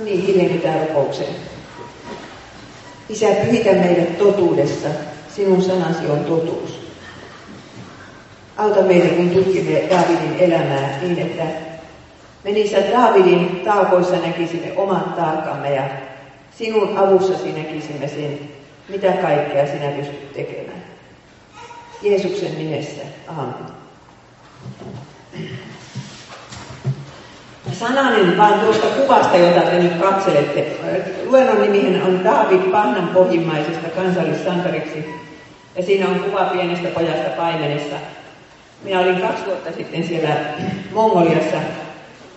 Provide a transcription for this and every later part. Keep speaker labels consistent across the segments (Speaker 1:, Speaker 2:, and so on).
Speaker 1: No niin, hiljennytään rukoukseen. Isä, pyhitä meidät totuudessa. Sinun sanasi on totuus. Auta meitä, kun tutkimme Daavidin elämää niin, että me niissä Daavidin taakoissa näkisimme omat taakamme ja sinun avussasi näkisimme sen, mitä kaikkea sinä pystyt tekemään. Jeesuksen nimessä. Amen. Sananen vaan tuosta kuvasta, jota te nyt katselette. Luennon nimihän on David Pahnan pohjimmaisesta kansallissankariksi. Ja siinä on kuva pienestä pojasta paimenessa. Minä olin kaksi vuotta sitten siellä Mongoliassa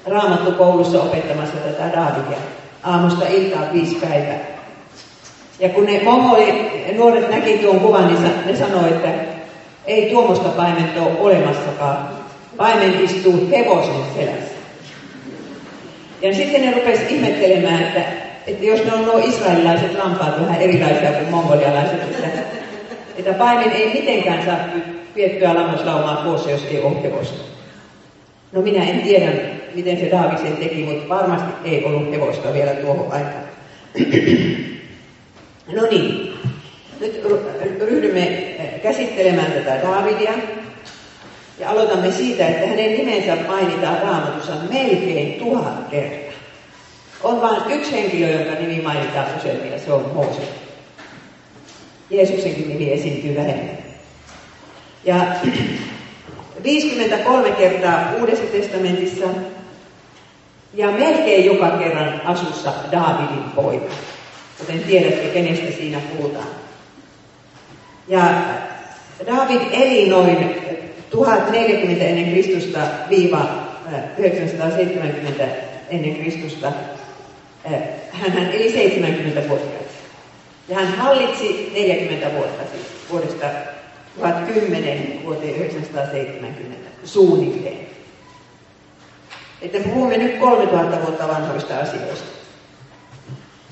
Speaker 1: raamattukoulussa opettamassa tätä Davidia. Aamusta iltaan viisi päivää. Ja kun ne mongoli nuoret näki tuon kuvan, niin ne sanoi, että ei tuommoista paimenta ole olemassakaan. Paimen istuu hevosen selässä. Ja sitten ne rupesivat ihmettelemään, että, että jos ne on nuo israelilaiset lampaat vähän erilaisia kuin mongolialaiset, että, että paimen ei mitenkään saa viettyä lammaslaumaa koossa, jos ei ole hevosta. No minä en tiedä, miten se Daavi sen teki, mutta varmasti ei ollut hevosta vielä tuohon aikaan. no niin, nyt ryhdymme eh, käsittelemään tätä Daavidia. Ja aloitamme siitä, että hänen nimensä mainitaan raamatussa melkein tuhat kertaa. On vain yksi henkilö, jonka nimi mainitaan usein, ja se on Mooses. Jeesuksenkin nimi esiintyy vähemmän. Ja 53 kertaa Uudessa testamentissa ja melkein joka kerran asussa Daavidin poika. Joten tiedätte, kenestä siinä puhutaan. Ja David eli noin 1040 ennen Kristusta viiva 970 ennen Kristusta. Hän eli 70 vuotta. Ja hän hallitsi 40 vuotta siis vuodesta 1010 vuoteen 970 suunnilleen. Että puhumme nyt 3000 vuotta vanhoista asioista.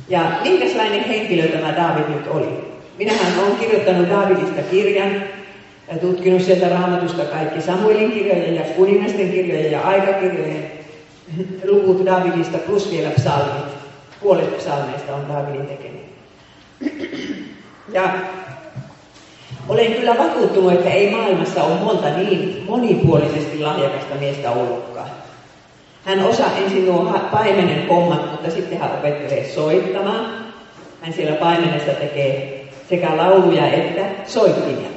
Speaker 1: Ja minkälainen henkilö tämä David nyt oli? Minähän olen kirjoittanut Davidista kirjan ja tutkinut sieltä raamatusta kaikki Samuelin kirjoja ja kuningasten kirjoja ja aikakirjojen luvut Davidista plus vielä psalmit. Puolet psalmeista on Davidin tekemiä. Ja olen kyllä vakuuttunut, että ei maailmassa ole monta niin monipuolisesti lahjakasta miestä ollutkaan. Hän osaa ensin nuo paimenen hommat, mutta sitten hän opettelee soittamaan. Hän siellä paimenessa tekee sekä lauluja että soittimia.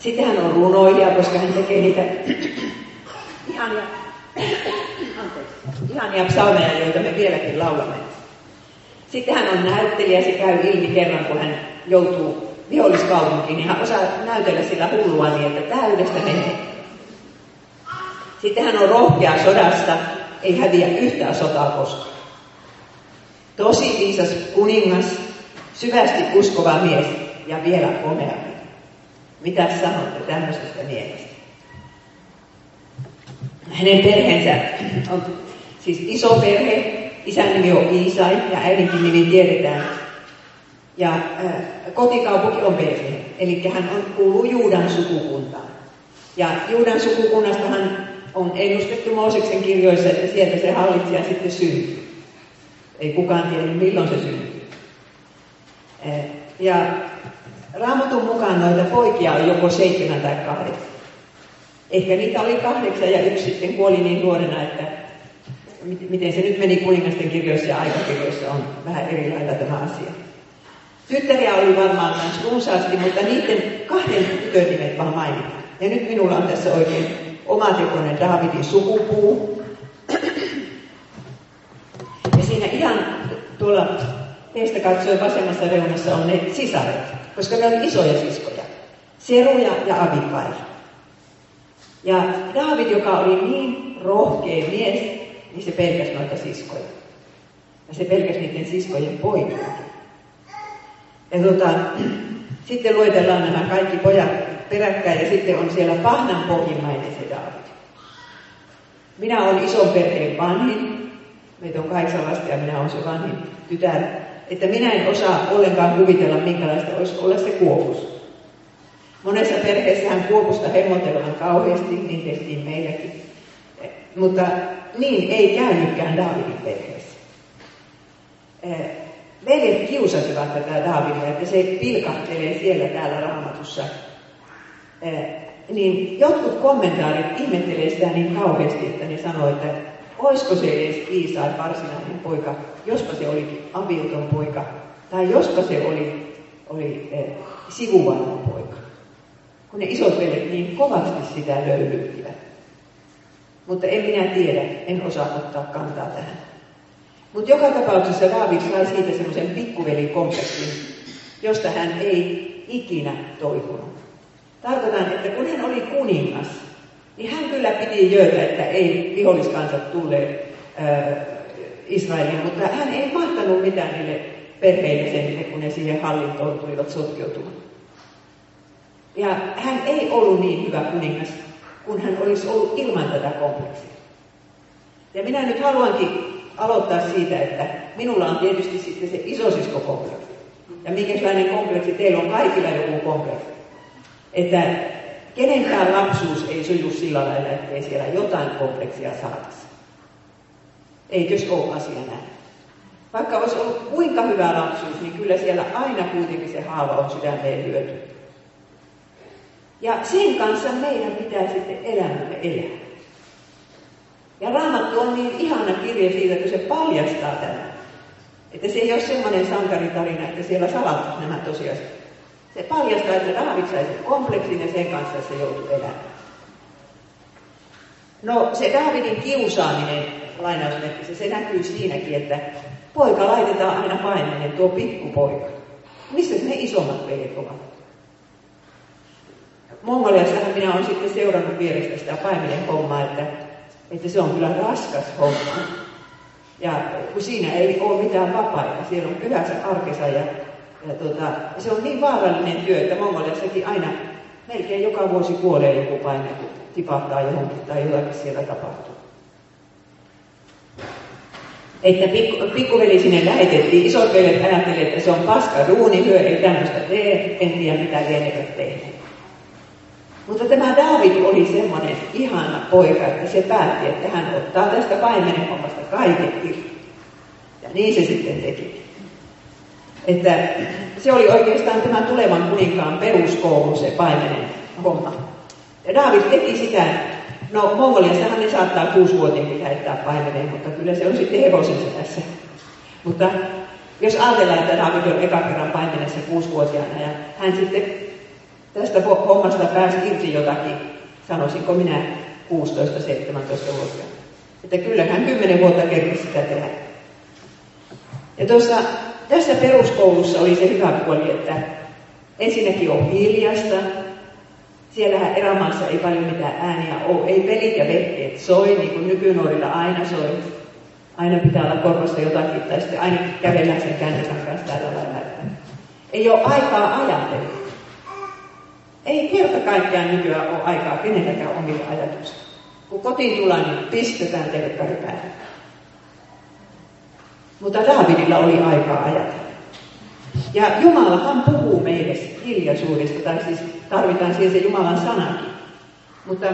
Speaker 1: Sitten hän on runoilija, koska hän tekee niitä ihania, anteeksi, ihania psalmeja, joita me vieläkin laulamme. Sitten hän on näyttelijä, se käy ilmi kerran, kun hän joutuu viholliskaupunkiin, niin hän osaa näytellä sillä hullua niin, että täydestä menee. Sitten hän on rohkea sodassa, ei häviä yhtään sotaa koskaan. Tosi viisas kuningas, syvästi uskova mies ja vielä komea. Mitä sanotte tämmöisestä miehestä? Hänen perheensä on siis iso perhe. Isän nimi on Iisai ja äidinkin nimi tiedetään. Ja äh, kotikaupunki on perhe, eli hän on, kuuluu Juudan sukukuntaan. Ja Juudan sukukunnastahan on ennustettu Mooseksen kirjoissa, että sieltä se hallitsija sitten syntyy. Ei kukaan tiedä, milloin se syntyy. Äh, ja Raamatun mukaan noita poikia on joko seitsemän tai kahdeksan. Ehkä niitä oli kahdeksan ja yksi sitten kuoli niin nuorena, että miten se nyt meni kuningasten kirjoissa ja aikakirjoissa on vähän eri lailla tämä asia. Tyttäriä oli varmaan myös runsaasti, mutta niiden kahden tytön nimet vaan mainitaan. Ja nyt minulla on tässä oikein omatekoinen Daavidin sukupuu. Ja siinä ihan tuolla teistä katsoen vasemmassa reunassa on ne sisaret koska ne oli isoja siskoja. Seruja ja Abigail. Ja David, joka oli niin rohkea mies, niin se pelkäsi noita siskoja. Ja se pelkäsi niiden siskojen poikia. Ja tota, sitten luetellaan nämä kaikki pojat peräkkäin ja sitten on siellä pahnan pohjimmainen se David. Minä olen ison perheen vanhin. Meitä on kahdeksan lasta ja minä olen se vanhin tytär että minä en osaa ollenkaan kuvitella, minkälaista olisi olla se kuopus. Monessa perheessähän kuopusta hemmotellaan kauheasti, niin tehtiin meilläkin. Mutta niin ei käynytkään Daavidin perheessä. eh, veljet kiusasivat tätä Daavidia, että se pilkahtelee siellä täällä raamatussa. Eh, niin jotkut kommentaarit ihmettelee sitä niin kauheasti, että ne sanoo, että olisiko se edes Iisai varsinainen poika, jospa se oli aviuton poika, tai jospa se oli, oli eh, sivuvaimon poika. Kun ne isot veljet niin kovasti sitä löylyttivät. Mutta en minä tiedä, en osaa ottaa kantaa tähän. Mutta joka tapauksessa Daavid sai siitä semmoisen pikkuvelikompleksin, josta hän ei ikinä toipunut. Tarkoitan, että kun hän oli kuningas, niin hän kyllä piti jöötä, että ei viholliskansat tulleet äh, Israeliin, mutta hän ei mahtanut mitään niille perheellisemmille, kun ne siihen hallintoon tulivat sotkeutumaan. Ja hän ei ollut niin hyvä kuningas, kun hän olisi ollut ilman tätä kompleksia. Ja minä nyt haluankin aloittaa siitä, että minulla on tietysti sitten se isosiskokompleksi. Ja minkälainen kompleksi teillä on kaikilla joku kompleksi. Että kenenkään lapsuus ei suju sillä lailla, ettei siellä jotain kompleksia saataisi. Eikös ole asia näin? Vaikka olisi ollut kuinka hyvä lapsuus, niin kyllä siellä aina kuitenkin se haava on sydämeen lyöty. Ja sen kanssa meidän pitää sitten elämämme elää. Ja Raamattu on niin ihana kirja siitä, että se paljastaa tämän. Että se ei ole semmoinen sankaritarina, että siellä salataan nämä tosiasiat. Se paljastaa, että Daavid sai sen kompleksin ja sen kanssa se joutui elämään. No se Daavidin kiusaaminen, lainausmerkissä, se näkyy siinäkin, että poika laitetaan aina paimenen, tuo pikkupoika. Missä ne isommat veljet ovat? Mongoliassahan minä olen sitten seurannut vierestä sitä paimenen hommaa, että, että se on kyllä raskas homma. Ja kun siinä ei ole mitään vapaita, siellä on pyhänsä arkesa ja, ja tota, se on niin vaarallinen työ, että Mongoliassakin aina melkein joka vuosi kuolee joku paine, kun tipahtaa johonkin tai jotakin siellä tapahtuu. Että pikku, pikkuveli sinne lähetettiin, isot veljet ajattelivat, että se on paska duuni, hyö ei tämmöistä tee, en tiedä mitä lienevät tehneet. Mutta tämä David oli semmoinen ihana poika, että se päätti, että hän ottaa tästä paimenen hommasta kaiken irti. Ja niin se sitten teki. Että se oli oikeastaan tämä tulevan kuninkaan peruskoulu, se paimenen homma. Ja David teki sitä, no Mongoliassahan ne saattaa kuusivuotiaankin lähettää paimeneen, mutta kyllä se on sitten hevosensa tässä. Mutta jos ajatellaan, että David on eka kerran paimenessa kuusivuotiaana ja hän sitten tästä hommasta pääsi irti jotakin, sanoisinko minä 16-17-vuotiaana. Että kyllähän 10 vuotta kerkesi sitä tehdä. Ja tuossa, tässä peruskoulussa oli se hyvä puoli, että ensinnäkin on hiljasta. Siellähän erämaassa ei paljon mitään ääniä ole. Ei pelit ja vehkeet soi, niin kuin nykynuorilla aina soi. Aina pitää olla korvassa jotakin, tai sitten ainakin kävellään sen kännykän kanssa tällä lailla. Ei ole aikaa ajatella. Ei kerta kaikkiaan nykyään ole aikaa kenelläkään omille ajatuksille. Kun kotiin tullaan, niin pistetään telkkari päälle. Mutta Daavidilla oli aikaa ajatella. Ja Jumalahan puhuu meille hiljaisuudesta, tai siis tarvitaan siihen se Jumalan sanakin. Mutta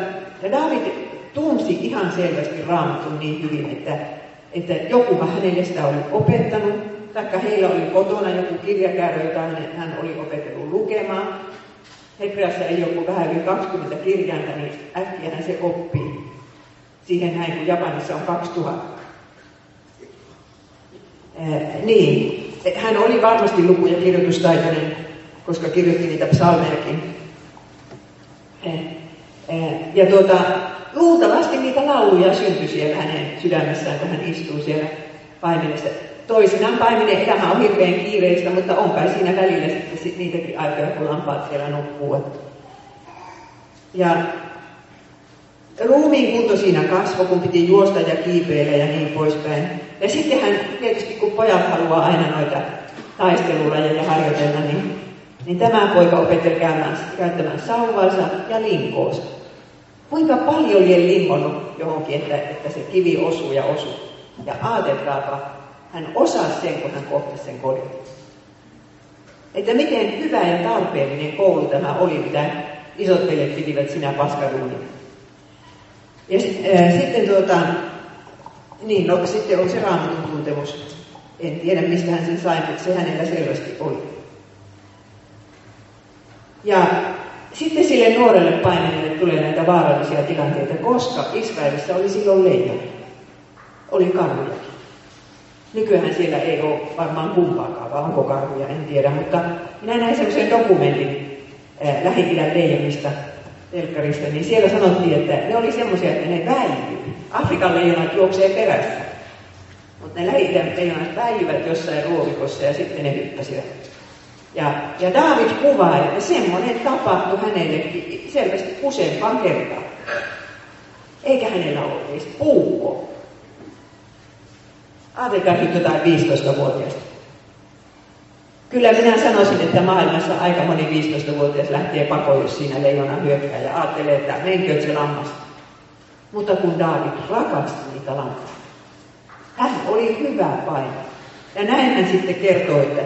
Speaker 1: David tunsi ihan selvästi raamatun niin hyvin, että, että joku hänelle sitä oli opettanut, taikka heillä oli kotona joku kirjakäärö, jota hän oli opetellut lukemaan, Hebreassa ei joku vähän yli 20 kirjainta, niin äkkiä se oppii. Siihen näin, kun Japanissa on 2000. Ää, niin, hän oli varmasti luku- ja kirjoitustaitoinen, koska kirjoitti niitä psalmejakin. Ja tuota, luultavasti niitä lauluja syntyi siellä hänen sydämessään, kun hän istuu siellä paimenessa toisinaan paimenen elämä on hirveän kiireistä, mutta on kai siinä välillä sitten niitäkin aikoja, kun lampaat siellä nukkuu. Ja ruumiin kunto siinä kasvo, kun piti juosta ja kiipeillä ja niin poispäin. Ja sitten hän tietysti, kun pojat haluaa aina noita taistelulajeja harjoitella, niin, niin tämä poika opetteli käymään, käyttämään sauvansa ja linkoosa. Kuinka paljon lie limmonnut johonkin, että, että se kivi osuu ja osuu. Ja ajatelkaapa, hän osasi sen, kun hän kohtasi sen kodin. Että miten hyvä ja tarpeellinen koulu tämä oli, mitä isot veljet pitivät sinä paskaduunina. Ja äh, sitten tuota, niin, no, sitten on se raamatun tuntemus. En tiedä, mistä hän sen sai, mutta se hänellä selvästi oli. Ja sitten sille nuorelle paimenelle tulee näitä vaarallisia tilanteita, koska Israelissa oli silloin leijona. Oli karhujakin. Nykyään siellä ei ole varmaan kumpaakaan, vai onko karhuja, en tiedä, mutta minä näin sellaisen dokumentin äh, Lähi-idän leijonista telkkarista, niin siellä sanottiin, että ne oli semmoisia, että ne väijyy. Afrikan leijonat juoksee perässä. Mutta ne lähi leijonat väijyvät jossain ruovikossa ja sitten ne hyppäsivät. Ja, ja David kuvaa, että semmoinen tapahtui hänellekin selvästi useampaan kertaan. Eikä hänellä ole edes puukko. Nyt jotain 15-vuotiaista. Kyllä minä sanoisin, että maailmassa aika moni 15-vuotias lähtee pakoon, jos siinä leijona hyökkää ja ajattelee, että menkö se lammas. Mutta kun David rakasti niitä lampaita, hän oli hyvä paino. Ja näin hän sitten kertoo, että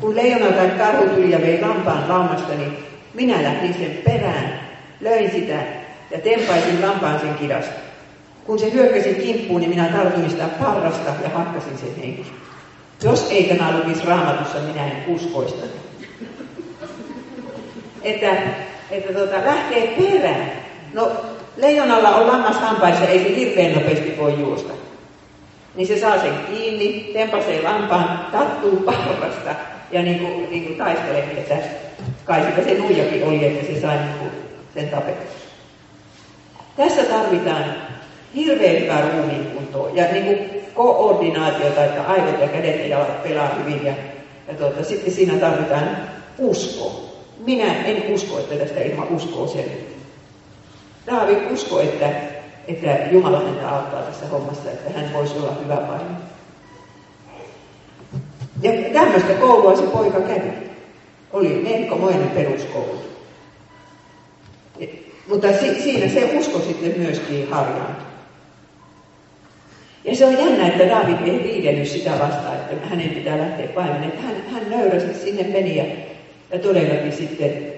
Speaker 1: kun leijona tai karhu tuli ja vei lampaan lammasta, niin minä lähdin sen perään, löin sitä ja tempaisin lampaan sen kidasta. Kun se hyökkäsi kimppuun, niin minä tartuin sitä parrasta ja hakkasin sen henki. Jos ei tämä lukisi raamatussa, minä en uskoista. Että, että tuota, lähtee perään. No, leijonalla on lammas hampaissa, ei se hirveän nopeasti voi juosta. Niin se saa sen kiinni, tempasee lampaan, tarttuu parrasta ja niin kuin, niin kuin taistelee, että kai se nuijakin oli, että se sai niin kuin sen tapetuksi. Tässä tarvitaan hirveän hyvää ruumiin kuntoa ja niin kuin koordinaatiota, että aivot ja kädet ja jalat pelaa hyvin ja, ja tuota, sitten siinä tarvitaan usko. Minä en usko, että tästä ilman uskoa selvitään. Daavid usko, että, että Jumala häntä auttaa tässä hommassa, että hän voisi olla hyvä paini. Ja tämmöistä koulua se poika kävi. Oli melkomoinen peruskoulu. Mutta si, siinä se usko sitten myöskin harjaantui. Ja se on jännä, että David ei riidellyt sitä vastaan, että hänen pitää lähteä paimenen. Hän, hän nöyrästi sinne meni ja, ja todellakin sitten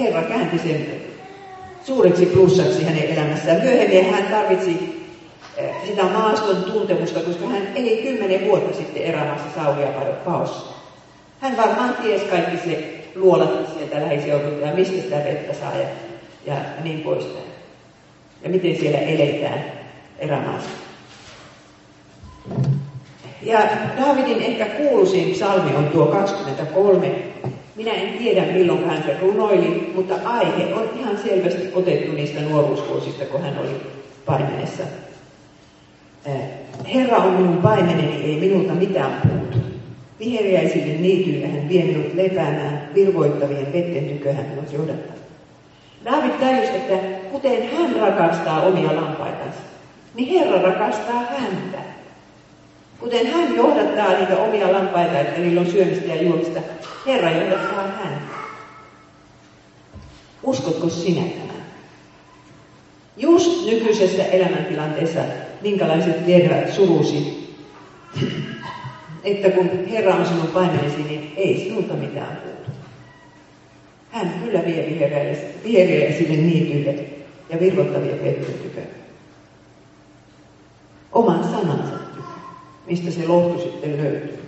Speaker 1: Herra käänti sen suureksi plussaksi hänen elämässään. Myöhemmin hän tarvitsi eh, sitä maaston tuntemusta, koska hän eli kymmenen vuotta sitten erämaassa Saulia paossa. Hän varmaan tiesi kaikki se luolat sieltä lähiseudulta ja mistä sitä vettä saa ja, ja niin poispäin. Ja miten siellä eletään erämaassa. Ja Davidin ehkä kuuluisin psalmi on tuo 23. Minä en tiedä milloin hän runoili, mutta aihe on ihan selvästi otettu niistä nuoruusvuosista, kun hän oli paimenessa. Herra on minun paimeneni, ei minulta mitään puutu. Viheriäisille niityille hän vie minut lepäämään, virvoittavien vetten tykö hän minut johdattaa. David tajusi, että kuten hän rakastaa omia lampaitansa, niin Herra rakastaa häntä. Kuten hän johdattaa niitä omia lampaita, että niillä on syömistä ja juomista, Herra johdattaa hän. Uskotko sinä tämän? Just nykyisessä elämäntilanteessa, minkälaiset vieraat surusi, että kun Herra on sinun paimenesi, niin ei sinulta mitään puutu. Hän kyllä vie viheriäisille niityille ja virvottavia pettyyn tykö. Oman sanansa mistä se lohtu sitten löytyy.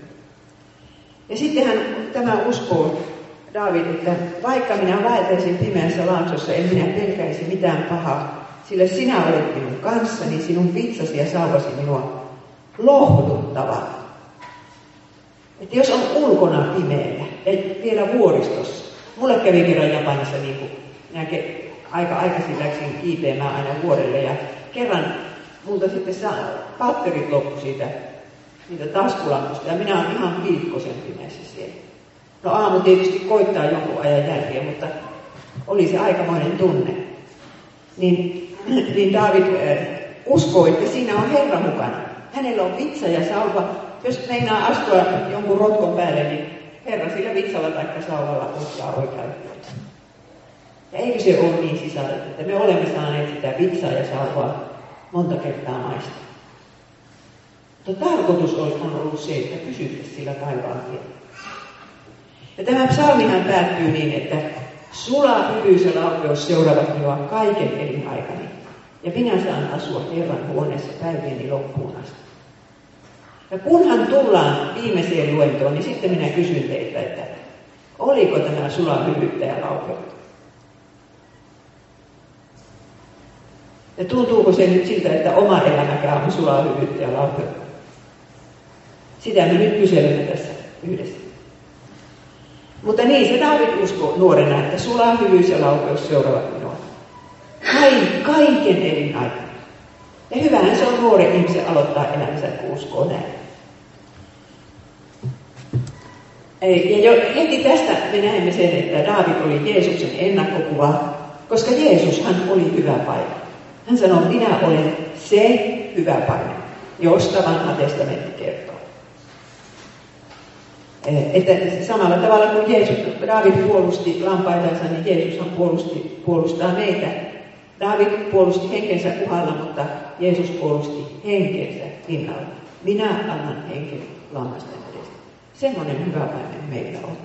Speaker 1: Ja sittenhän tämä uskoo David, että vaikka minä vaeltaisin pimeässä laaksossa, en minä pelkäisi mitään pahaa, sillä sinä olet minun kanssani, sinun vitsasi ja sauvasi minua lohduttavat. Että jos on ulkona pimeällä ja vielä vuoristossa, mulle kävi kerran Japanissa niin kuin, aika aikaisin läksin kiipeämään aina vuorelle ja kerran multa sitten saa, patterit loppu siitä niitä taskulampusta ja minä olen ihan viikkosen pimeässä siellä. No aamu tietysti koittaa jonkun ajan jälkeen, mutta oli se aikamoinen tunne. Niin, niin David äh, uskoo, että siinä on Herra mukana. Hänellä on vitsa ja sauva. Jos meinaa astua jonkun rotkon päälle, niin Herra sillä vitsalla tai sauvalla ottaa oikein Ja eikö se ole niin sisällä, että me olemme saaneet sitä vitsaa ja sauvaa monta kertaa maistaa. Mutta tarkoitus on ollut se, että pysytte sillä taivaan tiellä. Ja tämä psalmihan päättyy niin, että sulaa hyvyys ja laupeus seuraavat minua kaiken elinaikani. Ja minä saan asua Herran huoneessa päivieni loppuun asti. Ja kunhan tullaan viimeiseen luentoon, niin sitten minä kysyn teiltä, että oliko tämä sula hyvyyttä ja laupeutta? Ja tuntuuko se nyt siltä, että oma elämäkään on sulaa hyvyyttä ja laupeutta? Sitä me nyt kyselemme tässä yhdessä. Mutta niin se David uskoi nuorena, että sulaa hyvyys ja laupeus seuraavat minua. Kaiken, kaiken elinaikana. Ja hyvähän se on nuoren ihmisen aloittaa elämänsä, kun uskoo näin. Ja jo heti tästä me näemme sen, että David oli Jeesuksen ennakkokuva, koska Jeesushan oli hyvä paikka. Hän sanoi, minä olen se hyvä paikka, josta vanha testamentti kertoo. Että samalla tavalla kuin Jeesus, David puolusti lampaitansa, niin Jeesushan puolusti, puolustaa meitä. David puolusti henkensä uhalla, mutta Jeesus puolusti henkensä rinnalla. Minä annan henken lammasten edestä. Semmoinen hyvä päivä meillä on.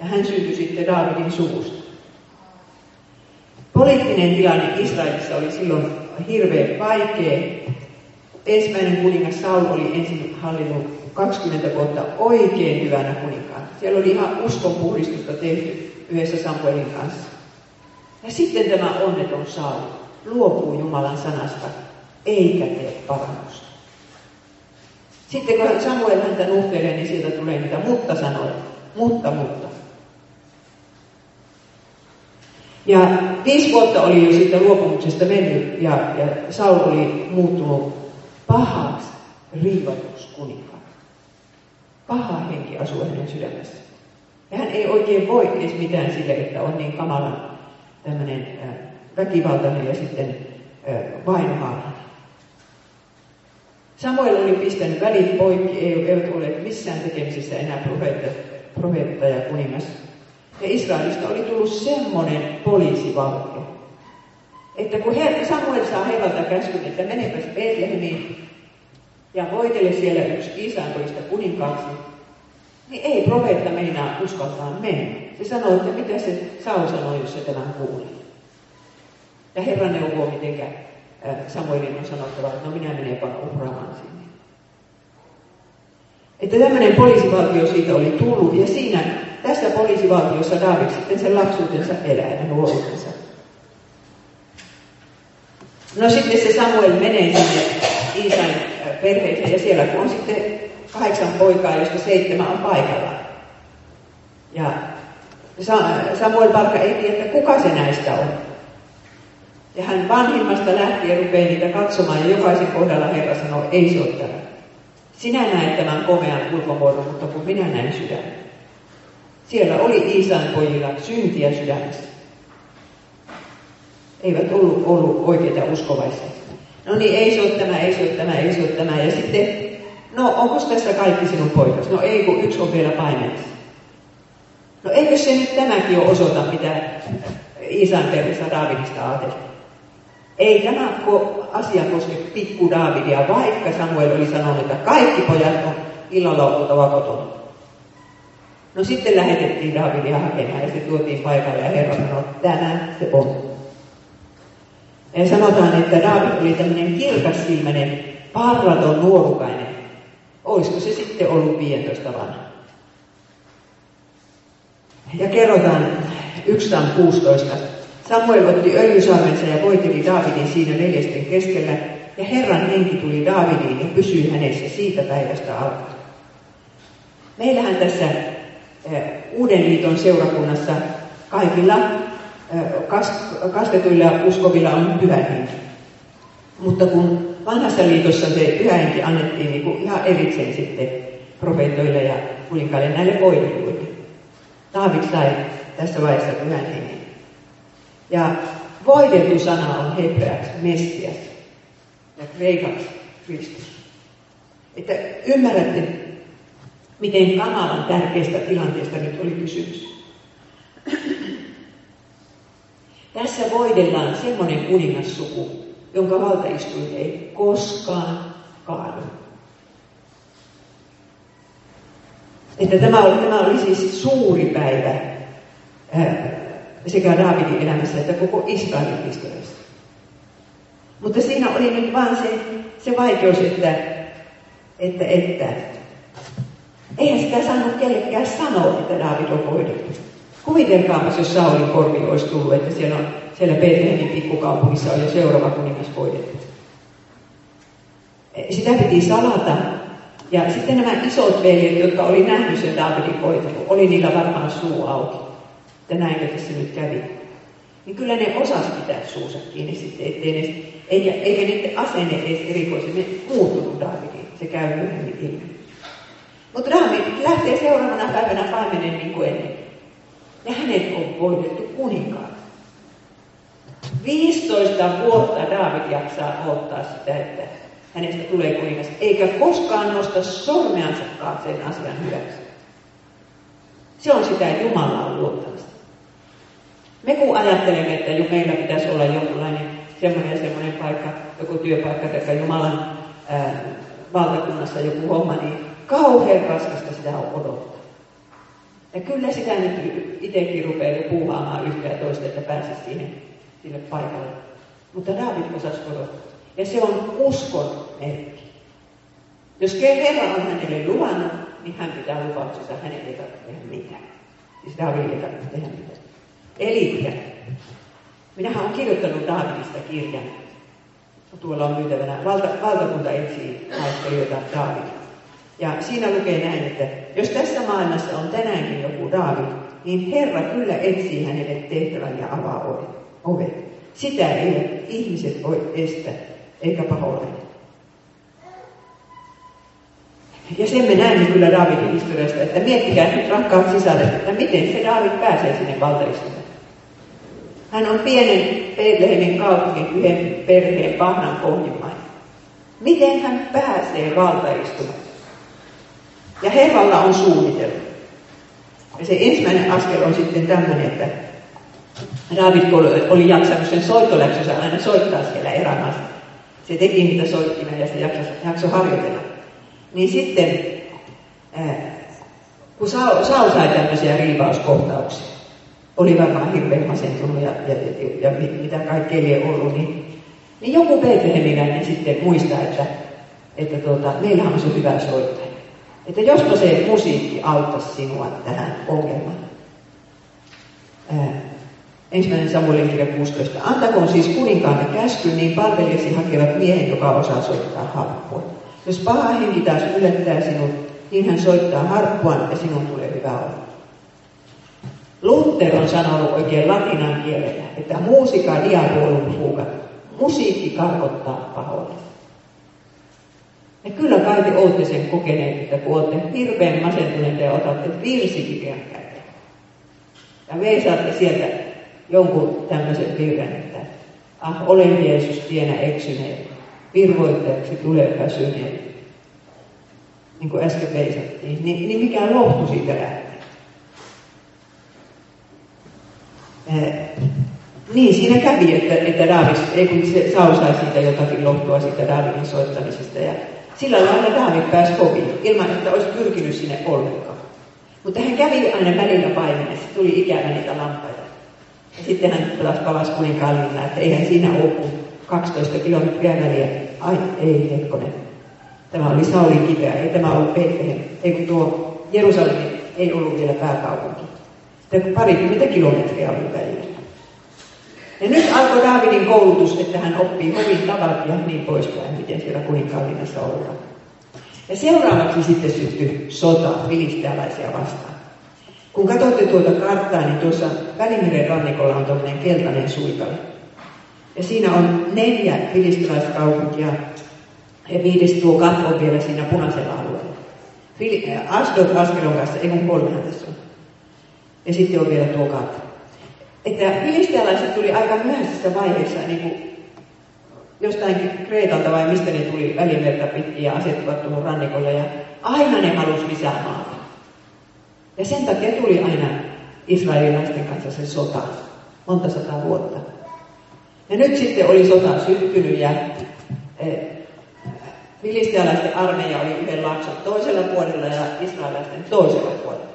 Speaker 1: Ja hän syntyi sitten Davidin suvusta. Poliittinen tilanne Israelissa oli silloin hirveän vaikea. Ensimmäinen kuningas Saul oli ensin hallinnut 20 vuotta oikein hyvänä kuninkaan. Siellä oli ihan uskonpuhdistusta tehty yhdessä Samuelin kanssa. Ja sitten tämä onneton Saul luopuu Jumalan sanasta, eikä tee parannusta. Sitten kun Samuel häntä nuhtelee, niin sieltä tulee niitä mutta sanoja. Mutta, mutta. Ja viisi vuotta oli jo siitä luopumuksesta mennyt ja, ja Saul oli muuttunut pahaksi riivatuksi kuninkaaksi. Paha henki asuu hänen sydämessä. Ja hän ei oikein voi edes mitään sille, että on niin kamalan tämmöinen väkivaltainen ja sitten vainohaalainen. Samuel oli pistänyt välit poikki, ei, eivät ole missään tekemisissä enää profeetta, profeetta ja kuningas. Ja Israelista oli tullut semmoinen poliisivaltio, että kun Samuel saa Herralta käskyn, että menepäs Betlehemiin ja voitele siellä yksi Israelista kuninkaaksi, niin ei profeetta meinaa uskaltaa mennä. Se sanoo, että mitä se Saul sanoi, jos se tämän kuuli. Ja Herra neuvoo, mitenkä Samuelin on sanottava, että no minä menen vaan uhraamaan sinne. Että tämmöinen poliisivaltio siitä oli tullut, ja siinä tässä poliisivaltiossa David sitten sen lapsuutensa elää ja nuoruutensa. No sitten se Samuel menee sinne Iisan perheeseen ja siellä kun on sitten kahdeksan poikaa, joista seitsemän on paikalla. Ja Samuel Parka ei tiedä, että kuka se näistä on. Ja hän vanhimmasta lähtien rupeaa niitä katsomaan ja jokaisen kohdalla Herra sanoo, ei se ole tämä. Sinä näet tämän komean ulkomuodon, mutta kun minä näen sydämen. Siellä oli Iisan pojilla syntiä sydämessä. Eivät ollut, ollut oikeita uskovaisia. No niin, ei se ole tämä, ei se ole tämä, ei se ole tämä. Ja sitten, no onko tässä kaikki sinun poikas? No ei, kun yksi on vielä paimenessa. No eikö se nyt tämäkin ole osoita, mitä Iisan perheessä Daavidista ajateltiin? Ei tämä asia koske pikku Daavidia, vaikka Samuel oli sanonut, että kaikki pojat on illalla oltava kotona. No sitten lähetettiin Daavidia hakemaan ja se tuotiin paikalle ja Herra sanoi, tämä se on. Sanotaan, että Daavid oli tämmöinen kirkassilmäinen, parraton nuorukainen. Olisiko se sitten ollut 15 vanha? Ja kerrotaan 16. Samuel otti öljysarvensa ja voiteli Daavidin siinä veljesten keskellä, ja Herran henki tuli Daavidiin ja pysyi hänessä siitä päivästä alkaen. Meillähän tässä Uuden liiton seurakunnassa kaikilla kastetuilla uskovilla on pyhä henki. Mutta kun vanhassa liitossa se pyhä henki annettiin niin kuin ihan erikseen sitten profeetoille ja kuninkaille näille voideluille. Taavid sai tässä vaiheessa pyhän hengen. Ja voideltu sana on hebreaksi Messias ja kreikaksi Kristus. Että ymmärrätte, miten kamalan tärkeästä tilanteesta nyt oli kysymys. Tässä voidellaan semmoinen kuningassuku, jonka valtaistuin ei koskaan kaadu. Että tämä oli, tämä oli siis suuri päivä sekä Daavidin elämässä että koko Israelin historiassa. Mutta siinä oli nyt vaan se, se vaikeus, että että, että eihän sitä saanut kellekään sanoa, että David on voitettu. Kuvitelkaapas, jos Saulin korvi olisi tullut, että siellä, on, siellä Betlehemin pikkukaupungissa jo seuraava kuningas voitettu. Sitä piti salata. Ja sitten nämä isot veljet, jotka oli nähnyt sen Davidin voitelun, oli niillä varmaan suu auki. Että näinkö tässä nyt kävi. Niin kyllä ne osas pitää suusa kiinni sitten, ettei ne, eikä, eikä niiden asenne edes erikoisemmin muuttunut Davidiin. Se käy myöhemmin ilmi. Mutta David lähtee seuraavana päivänä paimenen niin kuin ennen. Ja hänet on voitettu kuninkaan. 15 vuotta David jaksaa odottaa sitä, että hänestä tulee kuningas, eikä koskaan nosta sormeansakaan sen asian hyväksi. Se on sitä, että Jumala on luottamista. Me kun ajattelemme, että meillä pitäisi olla jonkunlainen semmoinen ja semmoinen paikka, joku työpaikka tai Jumalan ää, valtakunnassa joku homma, niin kauhean raskasta sitä on odottaa. Ja kyllä sitä nyt itsekin rupeaa puuhaamaan yhtä ja toista, että pääsisi siihen sille paikalle. Mutta David osasi odottaa. Ja se on uskon merkki. Jos Herra on hänelle luvannut, niin hän pitää lupauksessa, hänen ei tarvitse tehdä mitään. Siis David ei tarvitse tehdä mitään. Eli minähän olen kirjoittanut Davidista kirjan. Tuolla on myytävänä. Valta, valtakunta etsii naistelijoita David. Ja siinä lukee näin, että jos tässä maailmassa on tänäänkin joku David, niin Herra kyllä etsii hänelle tehtävän ja avaa ovet. Sitä ei ihmiset voi estää, eikä paholainen. Ja sen me näemme kyllä Davidin historiasta, että miettikää nyt rakkaat sisället, että miten se David pääsee sinne valtaistumaan. Hän on pienen Betlehemin kaupungin yhden perheen pahnan pohjimmainen. Miten hän pääsee valtaistumaan? Ja Herralla on suunnitelma. Ja se ensimmäinen askel on sitten tämmöinen, että David oli jaksanut sen soittoläksynsä aina soittaa siellä erämaassa. Se teki niitä soittimia ja se jaksoi, jaksoi harjoitella. Niin sitten, kun Saul, sai tämmöisiä riivauskohtauksia, oli varmaan hirveän masentunut ja, ja, ja, ja mitä kaikkea ei ollut, niin, niin joku Betlehemiläinen sitten muistaa, että, että tuota, meillähän on se hyvä soittaja. Että jospa se musiikki auttaisi sinua tähän ongelmaan. Ensimmäinen Samuelin kirja 16. Antakoon siis kuninkaamme käsky, niin palvelijasi hakevat miehen, joka osaa soittaa harppua. Jos paha henki taas yllättää sinut, niin hän soittaa harppuan ja sinun tulee hyvä olla. Luther on sanonut oikein latinan kielellä, että muusika diabolum fuga. Musiikki karkottaa pahoille. Ja kyllä kai te olette sen kokeneet, että kun olette hirveän masentuneita ja otatte virsikirjan käteen. Ja veisaatte sieltä jonkun tämmöisen virren, että ah, olen Jeesus tienä eksyneen, virvoittajaksi tulee väsyneen. Niin kuin äsken veisattiin, niin, niin mikä lohtu siitä lähtee. Eh, niin, siinä kävi, että, että David, ei kun se Saul sai siitä jotakin lohtua siitä Davidin soittamisesta. Ja sillä lailla David pääsi koviin, ilman että olisi pyrkinyt sinne ollenkaan. Mutta hän kävi aina välillä paimenessa, tuli ikävä niitä lampaita. Ja sitten hän taas palasi kuninkaallina, että eihän siinä ole kuin 12 kilometriä väliä. Ai, ei hetkonen. Tämä oli Saulin kipeä, ei tämä ollut Betlehem. Ei kun tuo Jerusalem ei ollut vielä pääkaupunki. Sitten parikymmentä kilometriä oli välillä. Ja nyt alkoi Daavidin koulutus, että hän oppii hovin tavat ja niin poispäin, miten siellä kuninkaallinnassa ollaan. Ja seuraavaksi sitten syttyi sota filistealaisia vastaan. Kun katsotte tuota karttaa, niin tuossa Välimeren rannikolla on tuommoinen keltainen suikale. Ja siinä on neljä filistilaiskaupunkia ja viides tuo katto vielä siinä punaisella alueella. Asdod Askelon kanssa, ei mun kolmehan tässä on. Ja sitten on vielä tuo katto. Että filistealaiset tuli aika myöhäisessä vaiheessa niin kuin jostain Kreetalta vai mistä ne tuli välimerta pitkin ja asettuvat tuohon rannikolle ja aina ne halusi lisää maata. Ja sen takia tuli aina israelilaisten kanssa se sota, monta sataa vuotta. Ja nyt sitten oli sota syttynyt ja eh, filistealaisten armeija oli yhden laakson toisella puolella ja israelilaisten toisella puolella.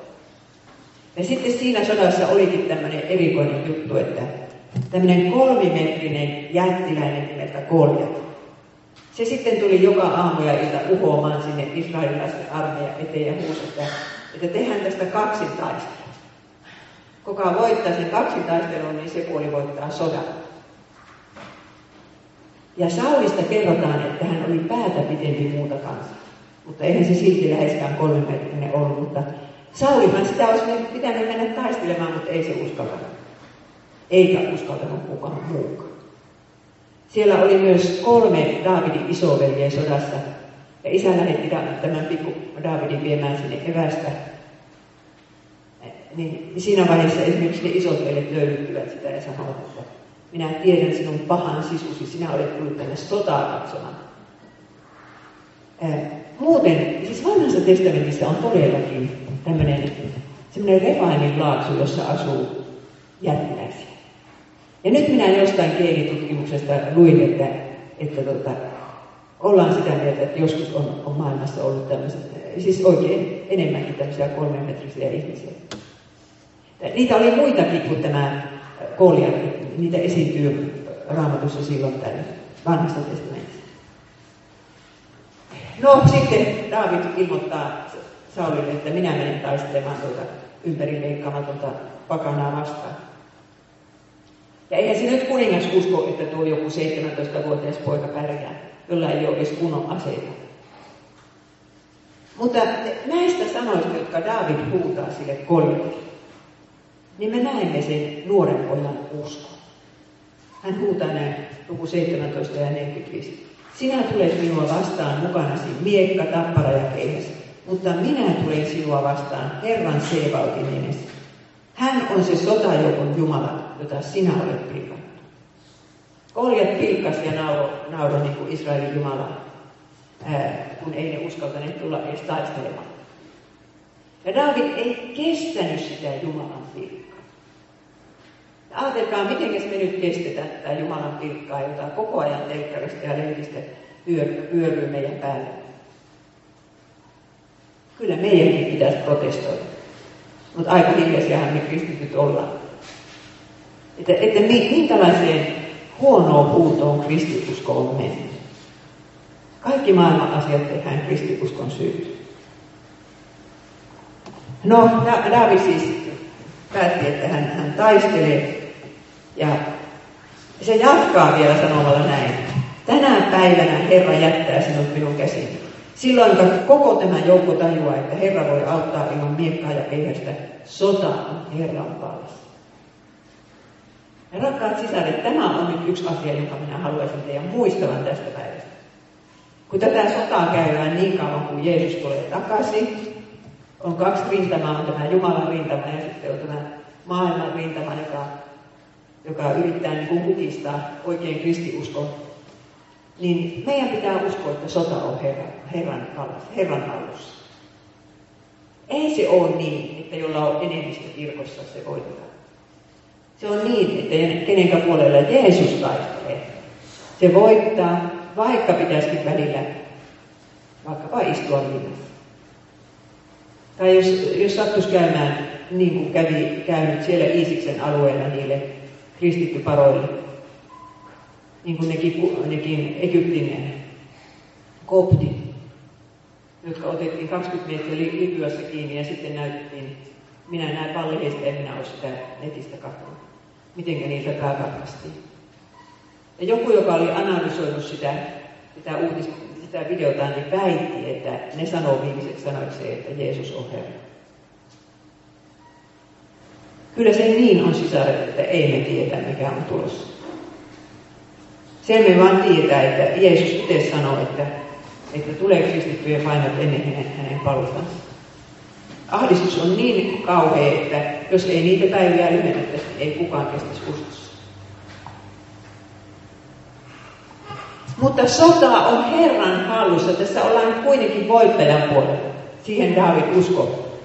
Speaker 1: Ja sitten siinä sodassa olikin tämmöinen erikoinen juttu, että tämmöinen kolmimetrinen jättiläinen nimeltä Kolja. Se sitten tuli joka aamu ja ilta uhoamaan sinne israelilaisten armeijan eteen ja huusi, että, että tehdään tästä kaksin taistelua. Kuka voittaa sen kaksin taistelun, niin se puoli voittaa sodan. Ja Saulista kerrotaan, että hän oli päätä pitempi muuta kanssa. Mutta eihän se silti läheskään kolmemetrinen ollut. Mutta Saulihan sitä olisi pitänyt mennä taistelemaan, mutta ei se uskaltanut. Eikä uskaltanut kukaan muukaan. Siellä oli myös kolme Daavidin isoveljeä sodassa. Ja isä lähetti tämän pikku Daavidin viemään sinne evästä. Niin siinä vaiheessa esimerkiksi ne isot veljet löydyttivät sitä ja sanoivat, että minä tiedän sinun pahan sisusi, sinä olet tullut tänne sotaa katsomaan. Muuten, siis vanhassa testamentissa on todellakin tämmöinen semmoinen Refainin laakso, jossa asuu jättiläisiä. Ja nyt minä jostain geenitutkimuksesta luin, että, että tota, ollaan sitä mieltä, että joskus on, on maailmassa ollut tämmöiset, siis oikein enemmänkin tämmöisiä kolmenmetrisiä ihmisiä. Niitä oli muitakin kuin tämä Goliat, niitä esiintyy raamatussa silloin tänne vanhassa testamentissa. No sitten David ilmoittaa Saulille, että minä menen taistelemaan tuota ympärileikkamatonta pakanaa vastaan. Ja eihän se nyt kuningas usko, että tuo joku 17-vuotias poika pärjää, jolla ei ole edes kunnon aseita. Mutta näistä sanoista, jotka David huutaa sille Goliatille, niin me näemme sen nuoren pojan uskon. Hän huutaa näin luku 17 ja 45. Sinä tulet minua vastaan mukanasi miekka, tappara ja keihäs, mutta minä tulen sinua vastaan Herran Seebautin nimessä. Hän on se sotajoukon Jumala, jota sinä olet pilkannut. Koljat pilkkas ja nauro, nauro niin kuin Israelin Jumala, ää, kun ei ne uskaltaneet tulla edes taistelemaan. Ja David ei kestänyt sitä Jumalan pilkkaa. Ajatelkaa, miten me nyt kestetään tätä Jumalan pilkkaa, jota koko ajan telkkarista ja lehdistä pyöryy meidän päälle. Kyllä meidänkin pitäisi protestoida. Mutta aika hiljaisiahan me kristityt ollaan. Että, että minkälaiseen huonoon huutoon kristiusko on mennyt. Kaikki maailman asiat tehdään kristiuskon syyt. No, David siis päätti, että hän, hän taistelee ja se jatkaa vielä sanomalla näin. Tänä päivänä Herra jättää sinut minun käsiin. Silloin koko tämä joukko tajuaa, että Herra voi auttaa ilman miekkaa ja keihästä. Sota on Herran vallassa. Ja rakkaat sisaret, tämä on nyt yksi asia, jonka minä haluaisin teidän muistavan tästä päivästä. Kun tätä sotaa käydään niin kauan kuin Jeesus tulee takaisin, on kaksi rintamaa, on tämä Jumalan rintama ja sitten on tämä maailman rintama, joka, joka yrittää niin kukistaa oikein kristiuskon. Niin meidän pitää uskoa, että sota on Herran, Herran, Herran hallussa. Ei se ole niin, että jolla on enemmistö kirkossa se voitetaan. Se on niin, että kenenkä puolella Jeesus taistelee. Se voittaa, vaikka pitäisikin välillä vaikkapa istua linnassa. Tai jos, jos sattuisi käymään niin kuin kävi käynyt siellä Iisiksen alueella niille kristittyparoille, niin kuin nekin, nekin Egyptin koptit, jotka otettiin 20 metriä Libyassa kiinni ja sitten näytettiin, minä näen paljon heistä, en minä ole sitä netistä katsonut, miten niitä pääkarkastiin. Ja joku, joka oli analysoinut sitä, sitä, uutis, sitä videota, niin väitti, että ne sanoo viimeiseksi sanoiksi, että Jeesus on Herra. Kyllä se niin on sisaret, että ei me tiedä, mikä on tulossa. Sen me vaan tietää, että Jeesus itse sanoo, että, että tulee kristittyjen painot ennen hänen, hänen paluutansa. Ahdistus on niin kauhea, että jos ei niitä päiviä lyhennettäisi, ei kukaan kestäisi uskossa. Mutta sota on Herran hallussa. Tässä ollaan kuitenkin voittajan puolella. Siihen David uskoo.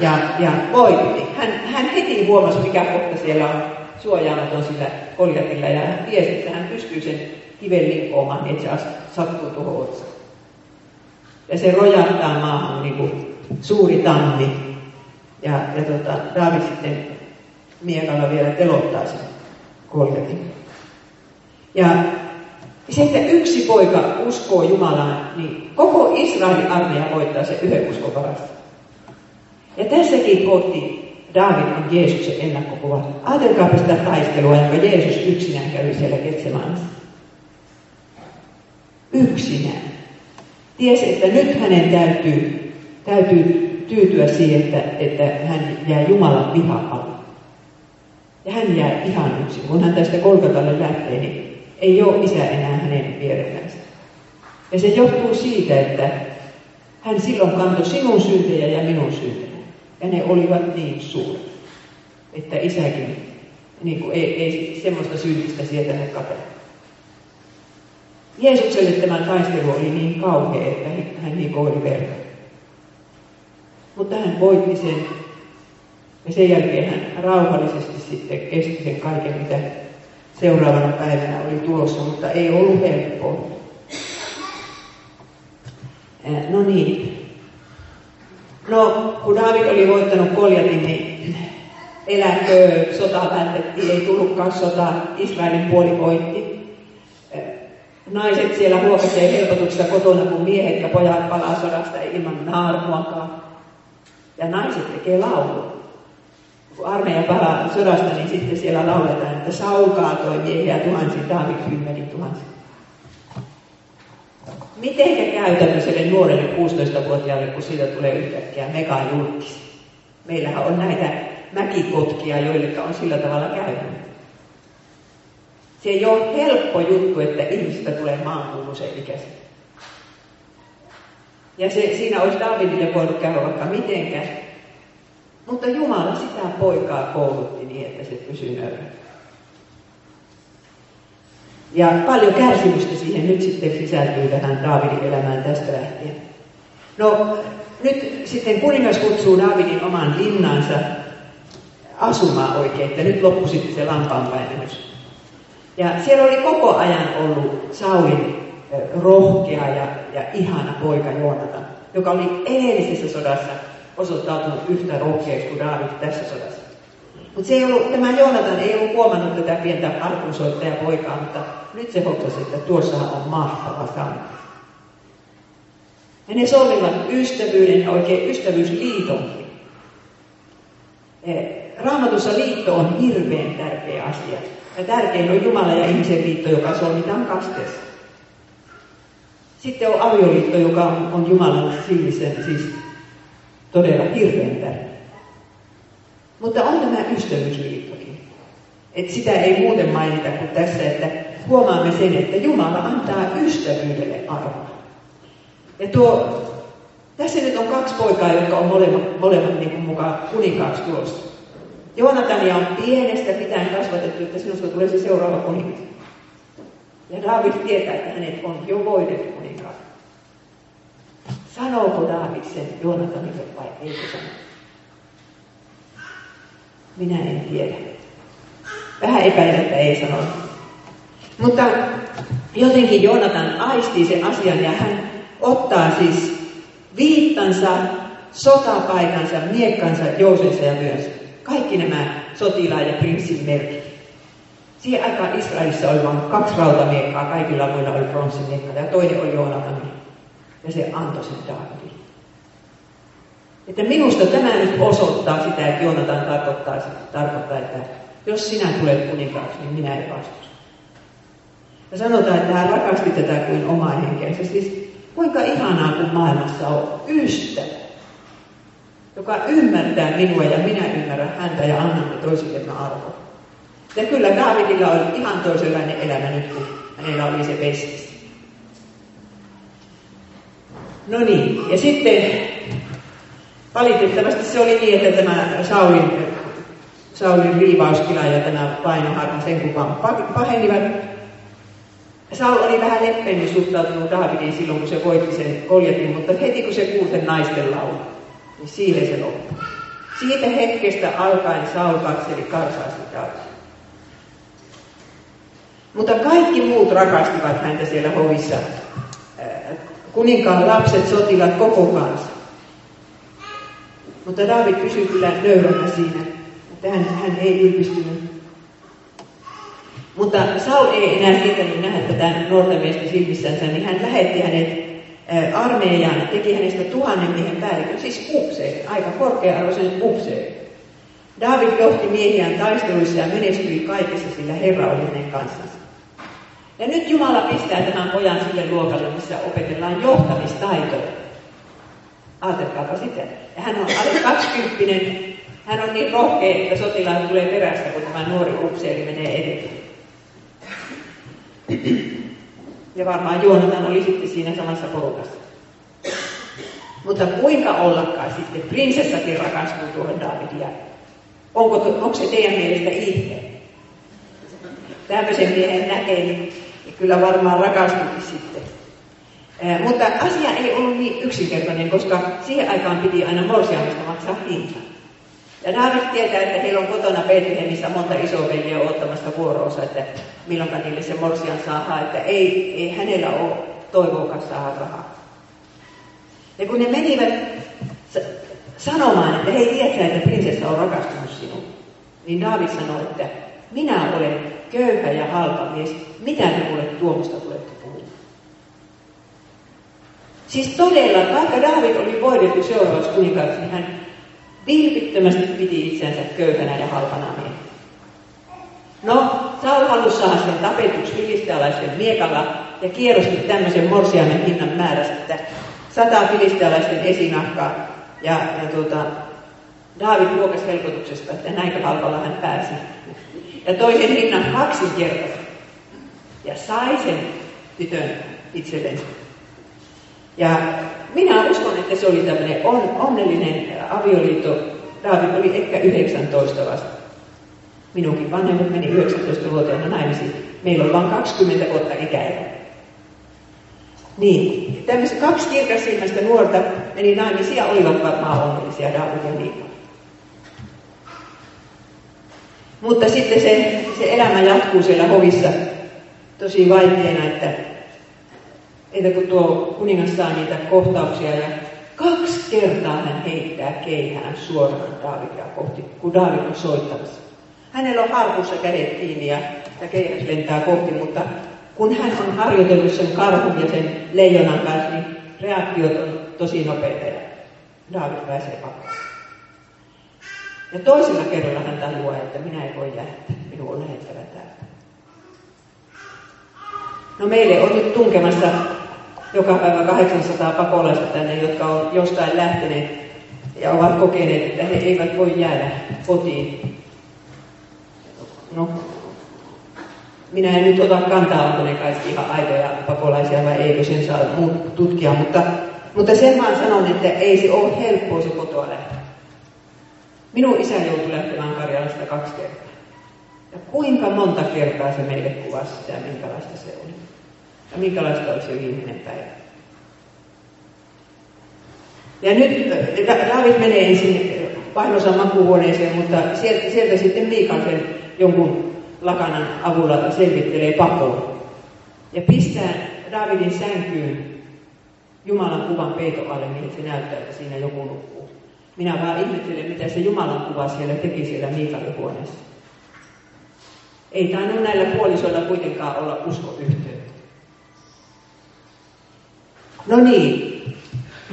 Speaker 1: Ja, ja voitti. Hän, hän heti huomasi, mikä kohta siellä on suojaamaton sillä koljatilla. Ja hän tiesi, että hän pystyy sen kiven linkoomaan, niin että se sattuu tuohon otsaan. Ja se rojahtaa maahan niin kuin suuri tammi. Ja, ja tota, David sitten miekalla vielä telottaa sen koljatin. Ja että yksi poika uskoo Jumalaan, niin koko Israelin armeija voittaa se yhden uskon varassa. Ja tässäkin kohti David on Jeesuksen ennakkokuva. Ajatelkaapa sitä taistelua, jonka Jeesus yksinään kävi siellä Getsemanassa. Yksinään. Tiesi, että nyt hänen täytyy, täytyy tyytyä siihen, että, että hän jää Jumalan vihan alle. Ja hän jää ihan yksin. Kun hän tästä Kolkatalle lähtee, niin ei ole isä enää hänen vierellänsä. Ja se johtuu siitä, että hän silloin kantoi sinun syntejä ja minun syntejä. Ja ne olivat niin suuret, että isäkin niin kuin ei, ei semmoista syyllistä ne katella. Jeesukselle tämä taistelu oli niin kauhea, että hän hikoili verta. Mutta hän voitti sen. Ja sen jälkeen hän rauhallisesti sitten kesti sen kaiken, mitä seuraavana päivänä oli tulossa, mutta ei ollut helppoa. No niin. No, kun David oli voittanut Koljatin, niin eläkö, sota päätettiin, ei tullutkaan sota, Israelin puoli voitti. Naiset siellä huokasee helpotuksesta kotona, kun miehet ja pojat palaa sodasta ilman naarmuakaan. Ja naiset tekee laulu. Kun armeija palaa sodasta, niin sitten siellä lauletaan, että Saul kaatoi miehiä tuhansia, David kymmeni tuhansia. Mitenkä käy tämmöiselle nuorelle 16-vuotiaalle, kun siitä tulee yhtäkkiä megajulkis? Meillähän on näitä mäkikotkia, joille on sillä tavalla käynyt. Se ei ole helppo juttu, että ihmisistä tulee maankuuluisen ikäisen. Ja se, siinä olisi Davidille voinut käydä vaikka mitenkään. Mutta Jumala sitä poikaa koulutti niin, että se pysyi nöyrä. Ja paljon kärsimystä siihen nyt sitten sisältyy tähän Daavidin elämään tästä lähtien. No nyt sitten kuningas kutsuu Daavidin oman linnansa asumaan oikein, että nyt loppui sitten se lampaanpäivennys. Ja siellä oli koko ajan ollut Saulin rohkea ja, ja ihana poika Joonatan, joka oli edellisessä sodassa osoittautunut yhtä rohkeaksi kuin Daavid tässä sodassa. Mutta se ei ollut, tämä Joonatan ei ollut huomannut tätä pientä poikaa, mutta nyt se hoksasi, että tuossa on mahtava sana. Ja ne solmivat ystävyyden oikein ystävyysliitonkin. Eh, Raamatussa liitto on hirveän tärkeä asia. Ja tärkein on Jumala ja ihmisen liitto, joka solmitaan kasteessa. Sitten on avioliitto, joka on, on Jumalan silmissä siis todella hirveän tärkeä. Mutta on tämä ystävyysliittokin. Et sitä ei muuten mainita kuin tässä, että huomaamme sen, että Jumala antaa ystävyydelle arvoa. Ja tuo, tässä nyt on kaksi poikaa, jotka on molemmat, molemmat niin kuin mukaan kuninkaaksi tulossa. Joonatania on pienestä pitäen kasvatettu, että sinusta tulee se seuraava kuningas. Ja David tietää, että hänet on jo voitettu kuninkaan. Sanooko David sen Joonatanille vai eikö sano? Minä en tiedä. Vähän epäilen, että ei sano. Mutta jotenkin Joonatan aistii sen asian ja hän ottaa siis viittansa, sotapaikansa, miekkansa, jousensa ja myös kaikki nämä sotilaan ja prinssin merkit. Siihen aikaan Israelissa oli vain kaksi rautamiekkaa, kaikilla muilla oli pronssimiekka ja toinen oli Joonatan. Ja se antoi sen Daavidille. Että minusta tämä nyt osoittaa sitä, että Joonatan tarkoittaa, tarkoittaa, että jos sinä tulet kuninkaaksi, niin minä en vastusta. Ja sanotaan, että hän rakasti tätä kuin omaa henkeensä. Siis kuinka ihanaa, kun maailmassa on ystävä, joka ymmärtää minua ja minä ymmärrän häntä ja annamme toisillemme arvoa. Ja kyllä Daavidilla oli ihan toisenlainen elämä nyt, kun hänellä oli se pestis. No niin, ja sitten valitettavasti se oli niin, että tämä Saulin, Saulin riivauskila ja tämä painoharha sen kukaan pahenivat. Saul oli vähän leppeämmin suhtautunut Daavidin silloin, kun se voitti sen koljetin, mutta heti kun se kuuli sen naisten laulu, niin siihen se loppui. Siitä hetkestä alkaen Saul katseli karsaasti Daavidin. Mutta kaikki muut rakastivat häntä siellä hovissa. Kuninkaan lapset, sotilat, koko kanssa. Mutta David pysyi kyllä nöyränä siinä, että hän, hän ei ylpistynyt. Mutta Saul ei enää sietänyt nähdä tätä nuorta miestä silmissänsä, niin hän lähetti hänet armeijaan, teki hänestä tuhannen miehen päällikön, siis upseeri, aika korkea-arvoisen upseeri. David johti miehiään taisteluissa ja menestyi kaikessa, sillä Herra oli hänen kanssansa. Ja nyt Jumala pistää tämän pojan sille luokalle, missä opetellaan johtamistaitoja. Ajatelkaapa sitä. Hän on alle 20 hän on niin rohkea, että sotilaat tulee perästä, kun tämä nuori upseeri menee eteen. Ja varmaan Joonatan oli sitten siinä samassa porukassa. Mutta kuinka ollakaan sitten, prinsessakin rakastuu tuohon Davidia. Onko, onko se teidän mielestä ihme? Tämmöisen miehen näkee, niin kyllä varmaan rakastukin sitten. Mutta asia ei ollut niin yksinkertainen, koska siihen aikaan piti aina morsiamista maksaa hinta. Ja David tietää, että heillä on kotona Betlehemissä monta isoveliä ottamasta vuoroonsa, että milloin niille se morsian saa, että ei, ei hänellä ole toivoakaan saada rahaa. Ja kun ne menivät sanomaan, että hei, tiedätkö, että prinsessa on rakastunut sinuun, niin David sanoi, että minä olen köyhä ja halpa mies, mitä te mulle tuomusta tulette puhumaan? Siis todella, vaikka David oli voidettu seuraavaksi kuninkaaksi, niin hän vilpittömästi piti itseänsä köyhänä ja halpana miehenä. No, Saul halusi saada sen tapetuksi filistealaisten miekalla ja kierrosti tämmöisen morsiamen hinnan määrästä, että sata filistealaisten esinahkaa. Ja, ja tuota, Daavid luokasi helpotuksesta, että näinkö halvalla hän pääsi. Ja toisen hinnan kaksinkertaisesti. Ja sai sen tytön itselleen. Ja minä uskon, että se oli tämmöinen on, onnellinen avioliitto. Daavid oli ehkä 19 vasta. Minunkin vanhemmat meni 19-vuotiaana naimisiin. Meillä on vain 20 vuotta ikäero. Niin, tämmöiset kaksi kirkasilmäistä nuorta meni naimisiin ja olivat varmaan onnellisia David ja Miika. Mutta sitten se, se elämä jatkuu siellä hovissa tosi vaikeana, että että kun tuo kuningas saa niitä kohtauksia ja kaksi kertaa hän heittää keihään suoraan Daavidia kohti, kun Daavid on soittamassa. Hänellä on harpussa kädet kiinni ja, ja keihäs lentää kohti, mutta kun hän on harjoitellut sen karhun ja sen leijonan kanssa, niin reaktiot on tosi nopeita ja Daavid pääsee pakoon. Ja toisella kerralla hän tajuaa, että minä en voi lähteä, minun on lähettävä täältä. No meille on nyt tunkemassa joka päivä 800 pakolaista tänne, jotka on jostain lähteneet ja ovat kokeneet, että he eivät voi jäädä kotiin. No, minä en nyt ota kantaa, onko ne kaikki ihan aitoja pakolaisia vai eikö sen saa tutkia, mutta, mutta sen vaan sanon, että ei se ole helppoa se kotoa lähteä. Minun isä joutui lähtemään Karjalasta kaksi kertaa. Ja kuinka monta kertaa se meille kuvasi sitä, minkälaista se oli. Ja minkälaista oli se viimeinen päivä. Ja nyt David menee ensin vaimosan makuuhuoneeseen, mutta sieltä, sieltä sitten Miikan sen jonkun lakanan avulla selvittelee pakoon. Ja pistää Davidin sänkyyn Jumalan kuvan peiton alle, niin se näyttää, että siinä joku nukkuu. Minä vaan ihmettelen, mitä se Jumalan kuva siellä teki siellä Miikan huoneessa. Ei tainnut näillä puolisoilla kuitenkaan olla uskoyhteyttä. No niin,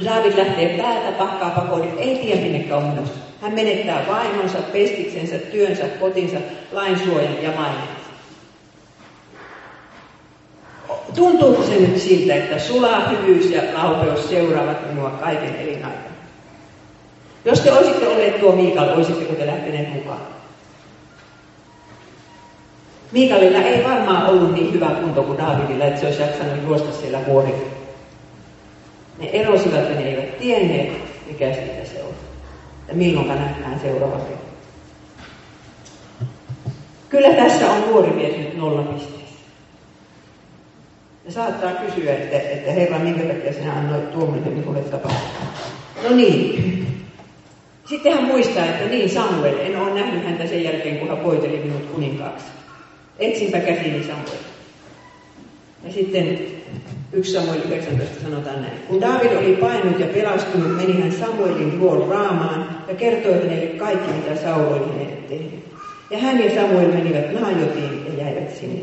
Speaker 1: David lähtee päätä pakkaa pakoon, niin ei tiedä on menossa. Hän menettää vaimonsa, pestiksensä, työnsä, kotinsa, lainsuojan ja maineensa. Tuntuuko se nyt siltä, että sulaa hyvyys ja laupeus seuraavat minua kaiken elinaikana? Jos te olisitte olleet tuo Miikal, olisitteko te lähteneet mukaan? Miikalilla ei varmaan ollut niin hyvä kunto kuin Davidilla, että se olisi jaksanut juosta siellä vuorilla. Ne erosivat ja ne eivät tienneet, mikä siitä se on. Ja milloin nähdään seuraava kerta. Kyllä tässä on nuori mies nyt nollapisteessä. Ja saattaa kysyä, että, että Herra, minkä takia sinä annoit tuommoinen minulle tapahtua. No niin. Sitten hän muistaa, että niin Samuel, en ole nähnyt häntä sen jälkeen, kun hän poiteli minut kuninkaaksi. Etsinpä käsini Samuel. Ja sitten 1 Samuel 19 sanotaan näin. Kun David oli painut ja pelastunut, meni hän Samuelin luon raamaan ja kertoi hänelle kaikki, mitä Saul oli hänelle tehnyt. Ja hän ja Samuel menivät Naajotiin ja jäivät sinne.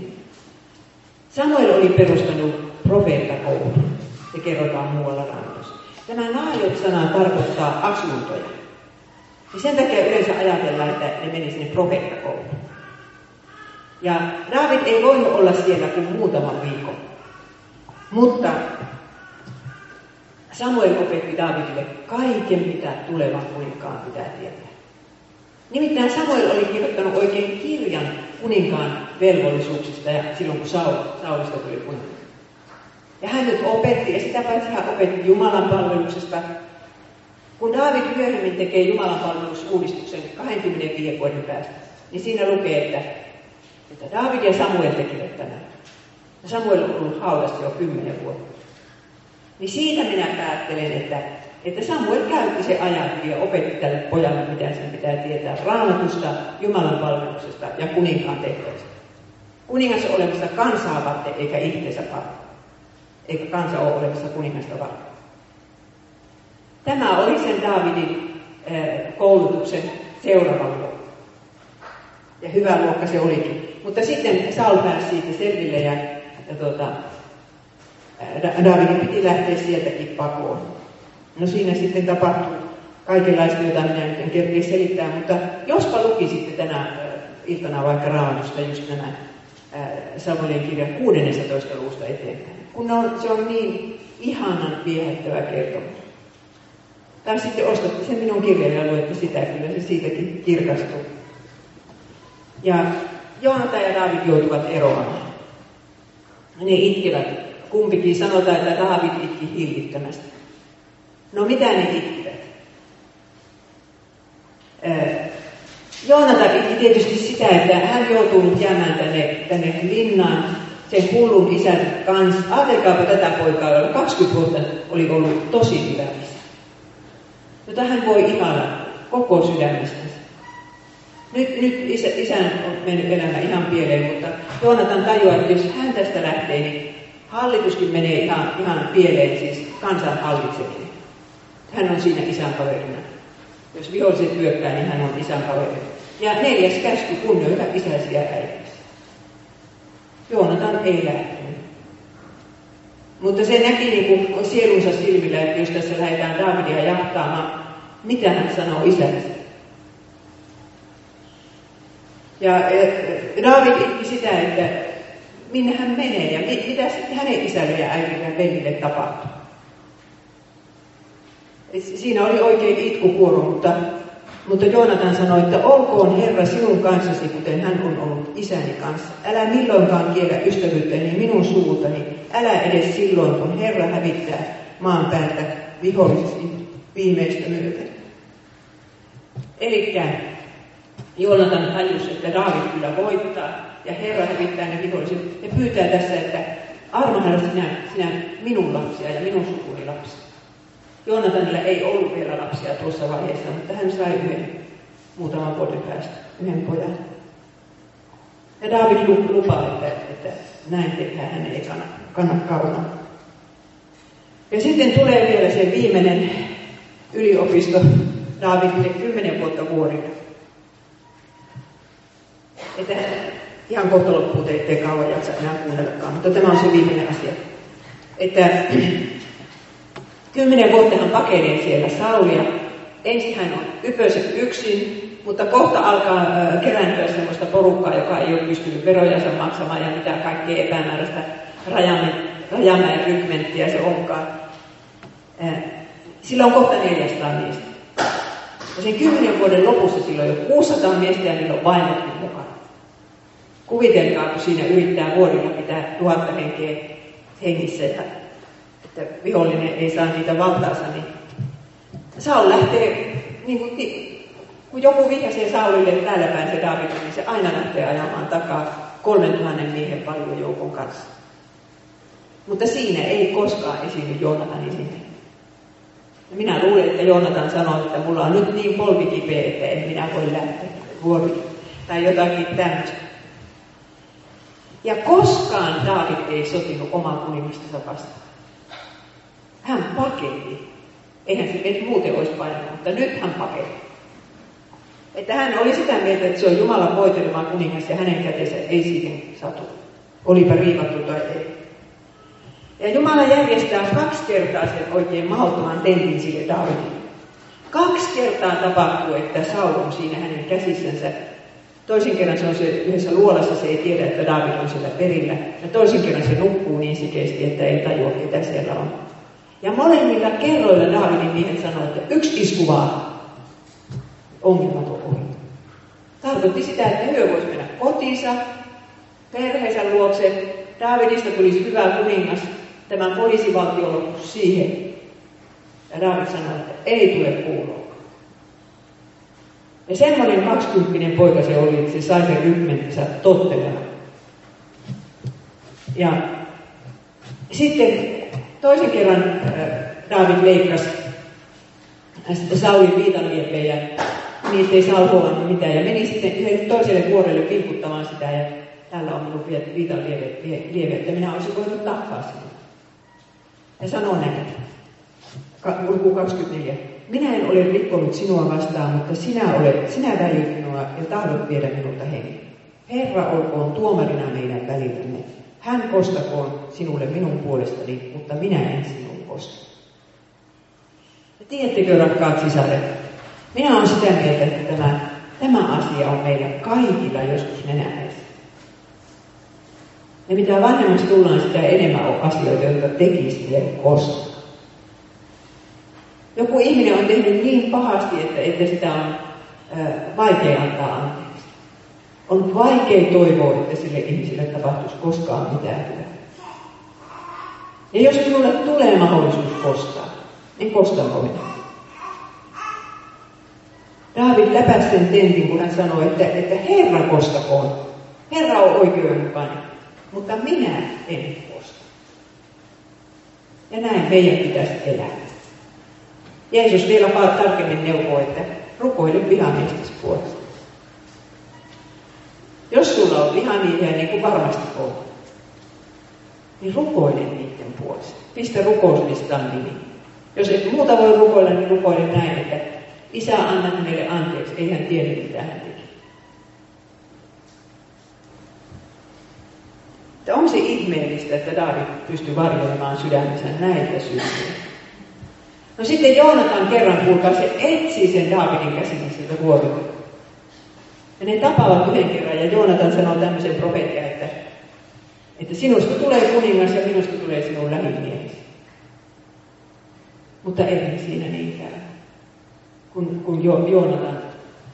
Speaker 1: Samuel oli perustanut profeettakoulun. Se kerrotaan muualla raamatussa. Tämä Naajot-sana tarkoittaa asuntoja. Ja sen takia yleensä ajatellaan, että ne meni sinne profeettakouluun. Ja David ei voinut olla siellä kuin muutaman viikon. Mutta Samuel opetti Davidille kaiken, mitä tulevan kuninkaan pitää tietää. Nimittäin Samuel oli kirjoittanut oikein kirjan kuninkaan velvollisuuksista ja silloin kun Saul, Saulista tuli kuninkaan. Ja hän nyt opetti, ja sitä paitsi hän opetti Jumalan palveluksesta. Kun David myöhemmin tekee Jumalan palvelusuudistuksen 25 vuoden päästä, niin siinä lukee, että, että David ja Samuel tekivät tämän. Ja Samuel on ollut haudassa jo 10 vuotta. Niin siitä minä päättelen, että, että Samuel käytti se ajan ja opetti tälle pojalle, mitä sen pitää tietää raamatusta, Jumalan palveluksesta ja kuninkaan tehtävistä. Kuningas on olemassa kansaa varten eikä itseensä varten. Eikä kansa ole olemassa kuningasta varten. Tämä oli sen Daavidin koulutuksen seuraava luokka. Ja hyvä luokka se olikin. Mutta sitten Saul pääsi siitä selville ja, ja tuota, Davidin piti lähteä sieltäkin pakoon. No siinä sitten tapahtui kaikenlaista, jota minä nyt en kerkeä selittää, mutta jospa lukisitte tänä iltana vaikka Raamatusta just nämä Samuelin kirjan 16 luvusta eteenpäin, kun on, se on niin ihanan viehättävä kertomus. Tai sitten ostatte sen minun kirjan ja luette sitä, kyllä se siitäkin kirkastuu. Ja Joonata ja David joutuvat eroamaan. Ne itkevät kumpikin sanotaan, että Daavid itki hillittömästi. No mitä ne itkivät? Joonatan itki tietysti sitä, että hän joutuu nyt jäämään tänne, tänne linnaan sen hullun isän kanssa. Ajatelkaapa tätä poikaa, jolla 20 vuotta oli ollut tosi hyvä isä. Jota hän voi ihana koko sydämestänsä. Nyt, nyt isä, isän on mennyt elämä ihan pieleen, mutta Joonatan tajuaa, että jos hän tästä lähtee, niin Hallituskin menee ihan, ihan pieleen, siis kansan hallitseminen. Hän on siinä isän kaverina. Jos viholliset hyökkää, niin hän on isän kaverina. Ja neljäs käsky, kunnioita isäsi ja äitisi. Joonatan ei lähtenyt. Mutta se näki niin kuin sielunsa silmillä, että jos tässä lähdetään Davidia jahtaamaan, mitä hän sanoo isänsä. Ja eh, David itki sitä, että minne hän menee ja mitä sitten hänen isälle ja äidille ja veljille tapahtuu. Siinä oli oikein itkukuoro, mutta, mutta Joonatan sanoi, että olkoon Herra sinun kanssasi, kuten hän on ollut isäni kanssa. Älä milloinkaan kiellä ystävyyttäni minun suutani, älä edes silloin, kun Herra hävittää maan päältä vihollisesti viimeistä myöten. Eli Joonatan tajusi, että Daavid kyllä voittaa, ja Herra hävittää ne viholliset. Ja pyytää tässä, että armahda sinä, sinä minun lapsia ja minun sukuni lapsia. Joonatanilla ei ollut vielä lapsia tuossa vaiheessa, mutta hän sai yhden muutaman vuoden päästä, yhden pojan. Ja David lupaa, että, että näin tehdään, hän ei kannata, kannata kauna. Ja sitten tulee vielä se viimeinen yliopisto Davidille kymmenen vuotta vuodille. Että ihan kohta loppuu, te ettei kauan jaksa enää kuunnellakaan, mutta tämä on se viimeinen asia. Että kymmenen vuotta hän pakenee siellä Saulia. Ensin hän on ypöiset yksin, mutta kohta alkaa kerääntyä sellaista porukkaa, joka ei ole pystynyt verojansa maksamaan ja mitä kaikkea epämääräistä rajamäen rykmenttiä se onkaan. Sillä on kohta 400 miestä. Ja sen kymmenen vuoden lopussa sillä on jo 600 miestä ja niillä on vainotkin mukana. Kuvitelkaa, kun siinä yrittää vuodilla pitää tuhatta henkeä hengissä, ja, että vihollinen ei saa niitä valtaansa, niin Saul lähtee, niin kuin, kun joku vihjasee Saulille täällä päin se David, niin se aina lähtee ajamaan takaa kolmen tuhannen miehen paljon joukon kanssa. Mutta siinä ei koskaan esiinny Joonatanin nimi. Ja minä luulen, että Joonatan sanoi, että mulla on nyt niin polvikipeä, että en minä voi lähteä vuoriin. Tai jotakin tämmöistä. Ja koskaan Daavid ei sotinut omaa kuningastansa vastaan. Hän pakeni. Eihän se edes muuten olisi painanut, mutta nyt hän pakeni. Että hän oli sitä mieltä, että se on Jumalan voitelema kuningas ja hänen kätensä ei siihen satu. Olipa riivattu tai ei. Ja Jumala järjestää kaksi kertaa sen oikein mahdottoman tentin sille Davidille. Kaksi kertaa tapahtuu, että Saul on siinä hänen käsissänsä. Toisen kerran se on se yhdessä luolassa, se ei tiedä, että David on siellä perillä. Ja toisen kerran se nukkuu niin sikeesti, että ei tajua, mitä siellä on. Ja molemmilla kerroilla Davidin miehet sanoi, että yksi isku vaan ongelmat on ohi. Tarkoitti sitä, että hyö voisi mennä kotiinsa, perheensä luokse. Davidista tulisi hyvä kuningas. Tämä poliisivaltio lopuksi siihen. Ja David sanoi, että ei tule kuuloa. Ja semmoinen 20 poika se oli, että se sai sen rykmentinsä tottelemaan. Ja sitten toisen kerran äh, David leikkasi Saulin viitanliepejä, niitä ei saa huomannut mitään. Ja meni sitten toiselle vuorelle vilkuttamaan sitä ja täällä on minun viitanlieve, että minä olisin voinut tappaa sinut. Ja sanoo näin, luku 24. Minä en ole rikkonut sinua vastaan, mutta sinä, olet, sinä väljyt minua ja tahdot viedä minulta hengen. Herra olkoon tuomarina meidän välillämme. Hän kostakoon sinulle minun puolestani, mutta minä en sinun kosta. Ja tiedättekö, rakkaat sisaret, minä olen sitä mieltä, että tämä, tämä asia on meillä kaikilla joskus nenähäissä. Ja mitä vanhemmaksi tullaan, sitä enemmän on asioita, jotka tekisi vielä koskaan. Joku ihminen on tehnyt niin pahasti, että, että sitä on vaikea antaa anteeksi. On vaikea toivoa, että sille ihmiselle tapahtuisi koskaan mitään hyvää. Ja jos minulle tulee mahdollisuus kostaa, niin kostanko minä? David läpäisi sen tentin, kun hän sanoi, että, että Herra kostakoon. Herra on oikeudenmukainen, mutta minä en kosta. Ja näin meidän pitäisi elää. Jeesus vielä vaan tarkemmin neuvoo, että rukoile vihamiestä puolesta. Jos sulla on vihamiehiä, niin kuin varmasti on, niin rukoile niiden puolesta. Pistä rukouslistan nimi. Jos et muuta voi rukoilla, niin rukoile näin, että Isä anna hänelle anteeksi, ei hän tiedä mitä hän teki. Että on se ihmeellistä, että David pystyy varjoimaan sydämensä näitä syntiä. No sitten Joonatan kerran, kuulkaa, se etsii sen Daavidin käsin siltä vuorilta. Ja ne tapaavat yhden kerran ja Joonatan sanoo tämmöisen profeetia, että, että sinusta tulee kuningas ja minusta tulee sinun lähimiehesi. Mutta ei siinä niin käy, kun, kun jo, Joonatan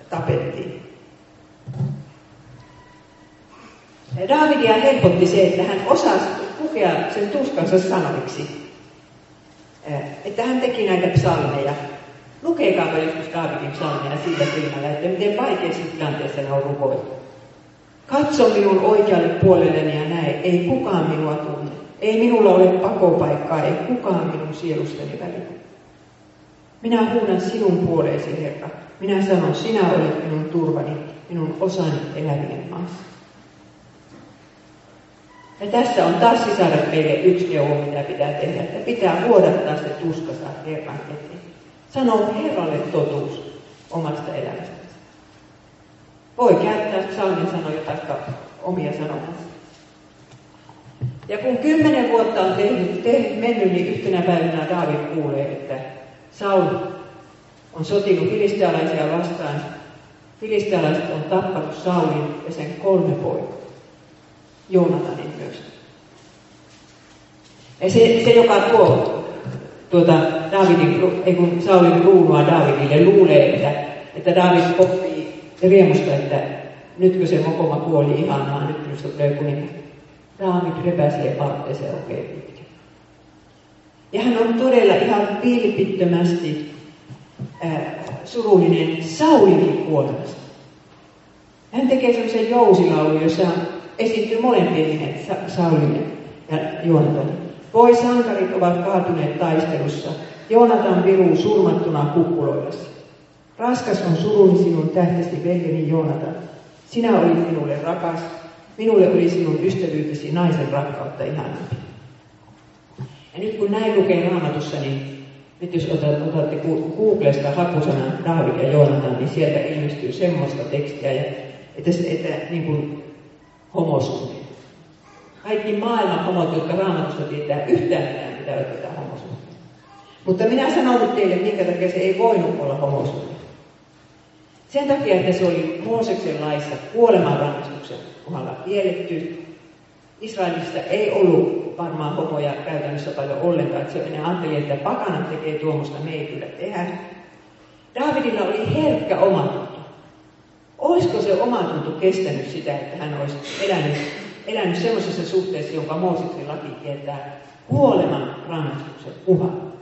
Speaker 1: tapettiin. Ja Daavidia helpotti se, että hän osasi pukea sen tuskansa sanoiksi että hän teki näitä psalmeja. Lukeekaapa joskus Daavidin psalmeja siitä silmällä, että miten vaikeassa tilanteessa ne on rukoiltu. Katso minun oikealle puolelleni ja näe, ei kukaan minua tunne. Ei minulla ole pakopaikkaa, ei kukaan minun sielustani välillä. Minä huudan sinun puoleesi, Herra. Minä sanon, sinä olet minun turvani, minun osani elävien maassa. Ja tässä on taas sisaret meille yksi neuvo, mitä pitää tehdä. Että pitää vuodattaa se tuskasa Herran eteen. Sano Herralle totuus omasta elämästä. Voi käyttää psalmin sanoja tai omia sanomansa. Ja kun kymmenen vuotta on tehnyt, tehnyt, mennyt, niin yhtenä päivänä Daavid kuulee, että Saul on sotinut filistealaisia vastaan. Filistealaiset on tappanut Saulin ja sen kolme poikaa. Joonatanin myös. Ja se, se joka tuo tuota Davidin, ei kun Saulin kruunua Davidille, luulee, että, että David oppii riemusta, että nytkö se mokoma kuoli ihan maan, nyt minusta tulee kuningas. David repäsee vaatteeseen oikein pitkä. Ja hän on todella ihan vilpittömästi äh, surullinen Saulin kuolemasta. Hän tekee sellaisen jousilaulun, jossa esiintyy molempien Saulin ja Joonatan. Voi sankarit ovat kaatuneet taistelussa. Joonatan viruu surmattuna kukkuloillasi. Raskas on suruni sinun tähtesi veljeni Joonatan. Sinä olit minulle rakas. Minulle oli sinun ystävyytesi naisen rakkautta ihanampi. Ja nyt kun näin lukee raamatussa, niin nyt jos otatte Googlesta hakusanan David ja Joonatan, niin sieltä ilmestyy semmoista tekstiä, että, että niin kuin homosuhde. Kaikki maailman homot, jotka raamatusta tietää yhtään mitään, pitävät tätä homosuhdetta. Mutta minä sanon nyt teille, minkä takia se ei voinut olla homosuhde. Sen takia, että se oli Mooseksen laissa kuolemanrangaistuksen kohdalla kielletty. Israelissa ei ollut varmaan homoja käytännössä paljon ollenkaan, että se ne ajatteli, että pakanat tekee tuommoista, me ei kyllä tehdä. Davidilla oli herkkä omatunto. Olisiko se omatunto kestänyt sitä, että hän olisi elänyt, elänyt sellaisessa suhteessa, jonka Mooseksen laki kieltää kuoleman rangaistuksen uhan.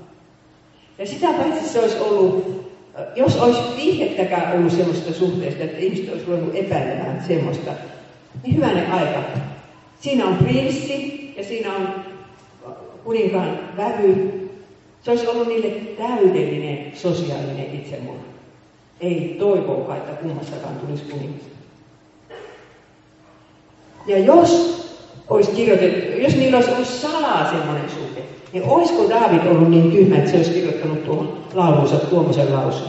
Speaker 1: Ja sitä paitsi se olisi ollut jos olisi vihjettäkään ollut semmoista suhteesta, että ihmiset olisi voinut epäilemään semmoista, niin hyvänen aika. Siinä on prinssi ja siinä on kuninkaan vävy. Se olisi ollut niille täydellinen sosiaalinen itsemurha. Ei toivoa, että kummassakaan tulisi kuningas. Ja jos olisi kirjoitettu, jos niillä olisi ollut salaa semmoinen suhde, niin olisiko David ollut niin tyhmä, että se olisi kirjoittanut tuohon laulunsa tuommoisen lausun?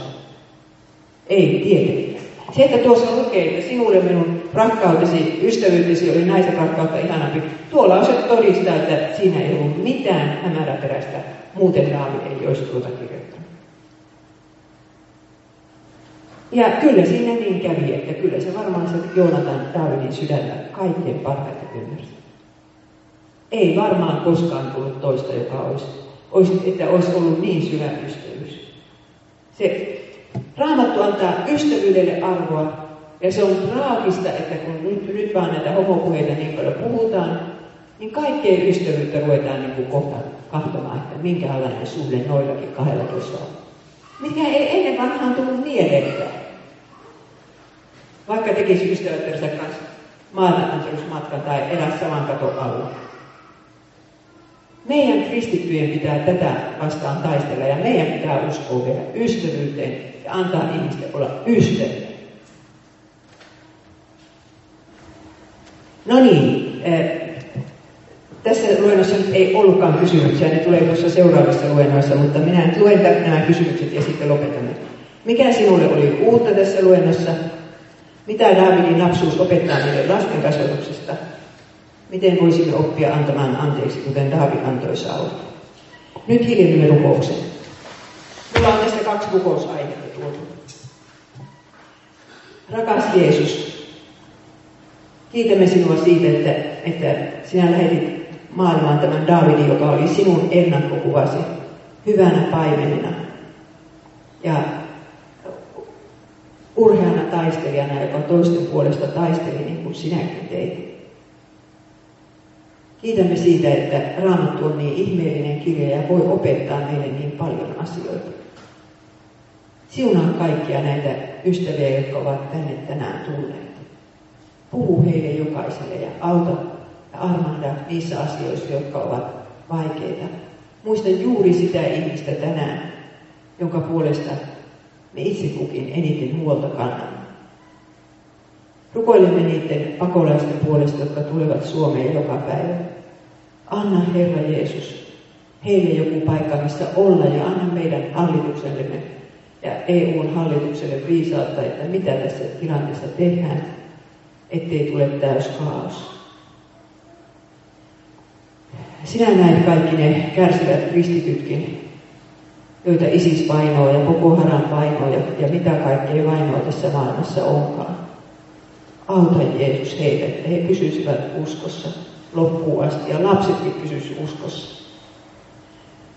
Speaker 1: Ei tietenkään. Se, että tuossa lukee, että sinulle minun rakkautesi, ystävyytesi oli naisen rakkautta ihanampi, tuo lause todistaa, että siinä ei ollut mitään hämäräperäistä, muuten David ei olisi tuota kirjoittanut. Ja kyllä siinä niin kävi, että kyllä se varmaan se Joonatan Davidin sydäntä kaikkein parhaiten ymmärsi. Ei varmaan koskaan tullut toista, joka olisi, olisi, että olisi ollut niin syvä ystävyys. Se Raamattu antaa ystävyydelle arvoa, ja se on traagista, että kun nyt, nyt vaan näitä homopuheita niin paljon puhutaan, niin kaikkeen ystävyyttä ruvetaan niin kuin kohta kahtomaan, että minkälainen suhde noillakin kahdella tuossa on. Mikä ei ennen vanhaan tullut mieleenkään. Vaikka tekisi ystävättänsä kanssa maailmanantelusmatkan tai elää saman katon alla. Meidän kristittyjen pitää tätä vastaan taistella ja meidän pitää uskoa vielä ystävyyteen ja antaa ihmisten olla ystäviä. No niin, äh, tässä luennossa nyt ei ollutkaan kysymyksiä, ne tulee tuossa seuraavissa luennoissa, mutta minä nyt luen nämä kysymykset ja sitten lopetamme. Mikä sinulle oli uutta tässä luennossa? Mitä Daavidin lapsuus opettaa meille lasten kasvatuksesta? Miten voisimme oppia antamaan anteeksi, kuten Daavid antoi Saul? Nyt hiljennymme rukouksen. Mulla on tästä kaksi rukousaihetta tuotu. Rakas Jeesus, kiitämme sinua siitä, että, että sinä lähetit maailmaan tämän Daavidin, joka oli sinun ennakkokuvasi hyvänä paimenena ja urheana taistelijana, joka toisten puolesta taisteli niin kuin sinäkin teit. Kiitämme siitä, että Raamattu on niin ihmeellinen kirja ja voi opettaa meille niin paljon asioita. Siunaa kaikkia näitä ystäviä, jotka ovat tänne tänään tulleet. Puhu heille jokaiselle ja auta ja armahda niissä asioissa, jotka ovat vaikeita. Muista juuri sitä ihmistä tänään, jonka puolesta me itse kukin eniten huolta kannamme. Rukoilemme niiden pakolaisten puolesta, jotka tulevat Suomeen joka päivä. Anna Herra Jeesus heille joku paikka, missä olla ja anna meidän hallituksellemme ja EUn hallitukselle viisautta, että mitä tässä tilanteessa tehdään, ettei tule täys kaos. Sinä näet kaikki ne kärsivät kristitytkin, joita ISIS vainoo ja koko Haran vainoo ja, ja mitä kaikkea vainoa tässä maailmassa onkaan. Auta Jeesus heitä, että he pysyisivät uskossa loppuun asti ja lapsetkin pysyisivät uskossa.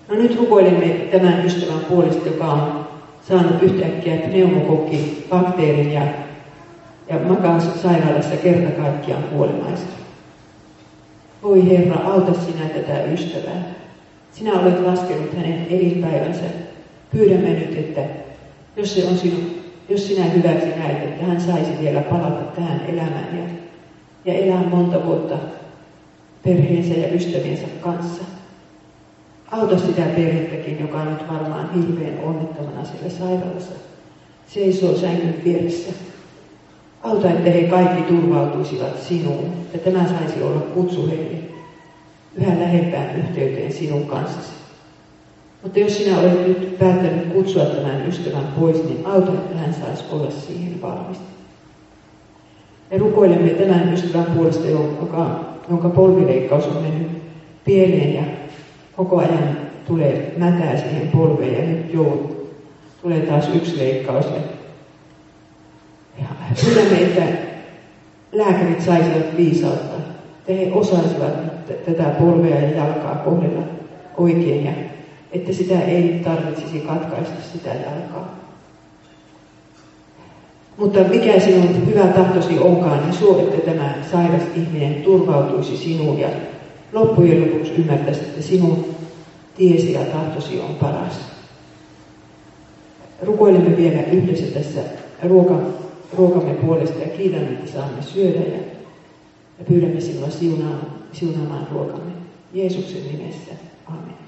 Speaker 1: No nyt rukoilemme tämän ystävän puolesta, joka on saanut yhtäkkiä pneumokokkibakteerin ja, ja makaa sairaalassa kerta kaikkiaan kuolemaista. Voi Herra, auta sinä tätä ystävää. Sinä olet laskenut hänen elinpäivänsä. Pyydämme nyt, että jos, se on sinun, jos sinä hyväksi näet, että hän saisi vielä palata tähän elämään ja, ja elää monta vuotta perheensä ja ystäviensä kanssa. Auta sitä perhettäkin, joka on nyt varmaan hirveän onnettomana siellä sairaalassa. Seisoo sängyn vieressä. Auta, että he kaikki turvautuisivat sinuun, että tämä saisi olla kutsu heille yhä lähempään yhteyteen sinun kanssasi. Mutta jos sinä olet nyt päättänyt kutsua tämän ystävän pois, niin auta, että hän saisi olla siihen valmis. Me rukoilemme tämän ystävän puolesta, joka, jonka polvileikkaus on mennyt pieleen ja koko ajan tulee mätää siihen polveen ja nyt joo, tulee taas yksi leikkaus. Ja, ja pyydämme, että lääkärit saisivat viisautta, että he osaisivat tätä polvea ja jalkaa kohdella oikein ja että sitä ei tarvitsisi katkaista sitä jalkaa. Mutta mikä sinun hyvä tahtosi onkaan, niin suo, että tämä sairas ihminen turvautuisi sinuun ja loppujen lopuksi ymmärtäisi, että sinun tiesi ja tahtosi on paras. Rukoilemme vielä yhdessä tässä ruoka, ruokamme puolesta ja kiitämme, että saamme syödä ja, ja pyydämme sinua siunaamaan, siunaamaan ruokamme. Jeesuksen nimessä. Amen.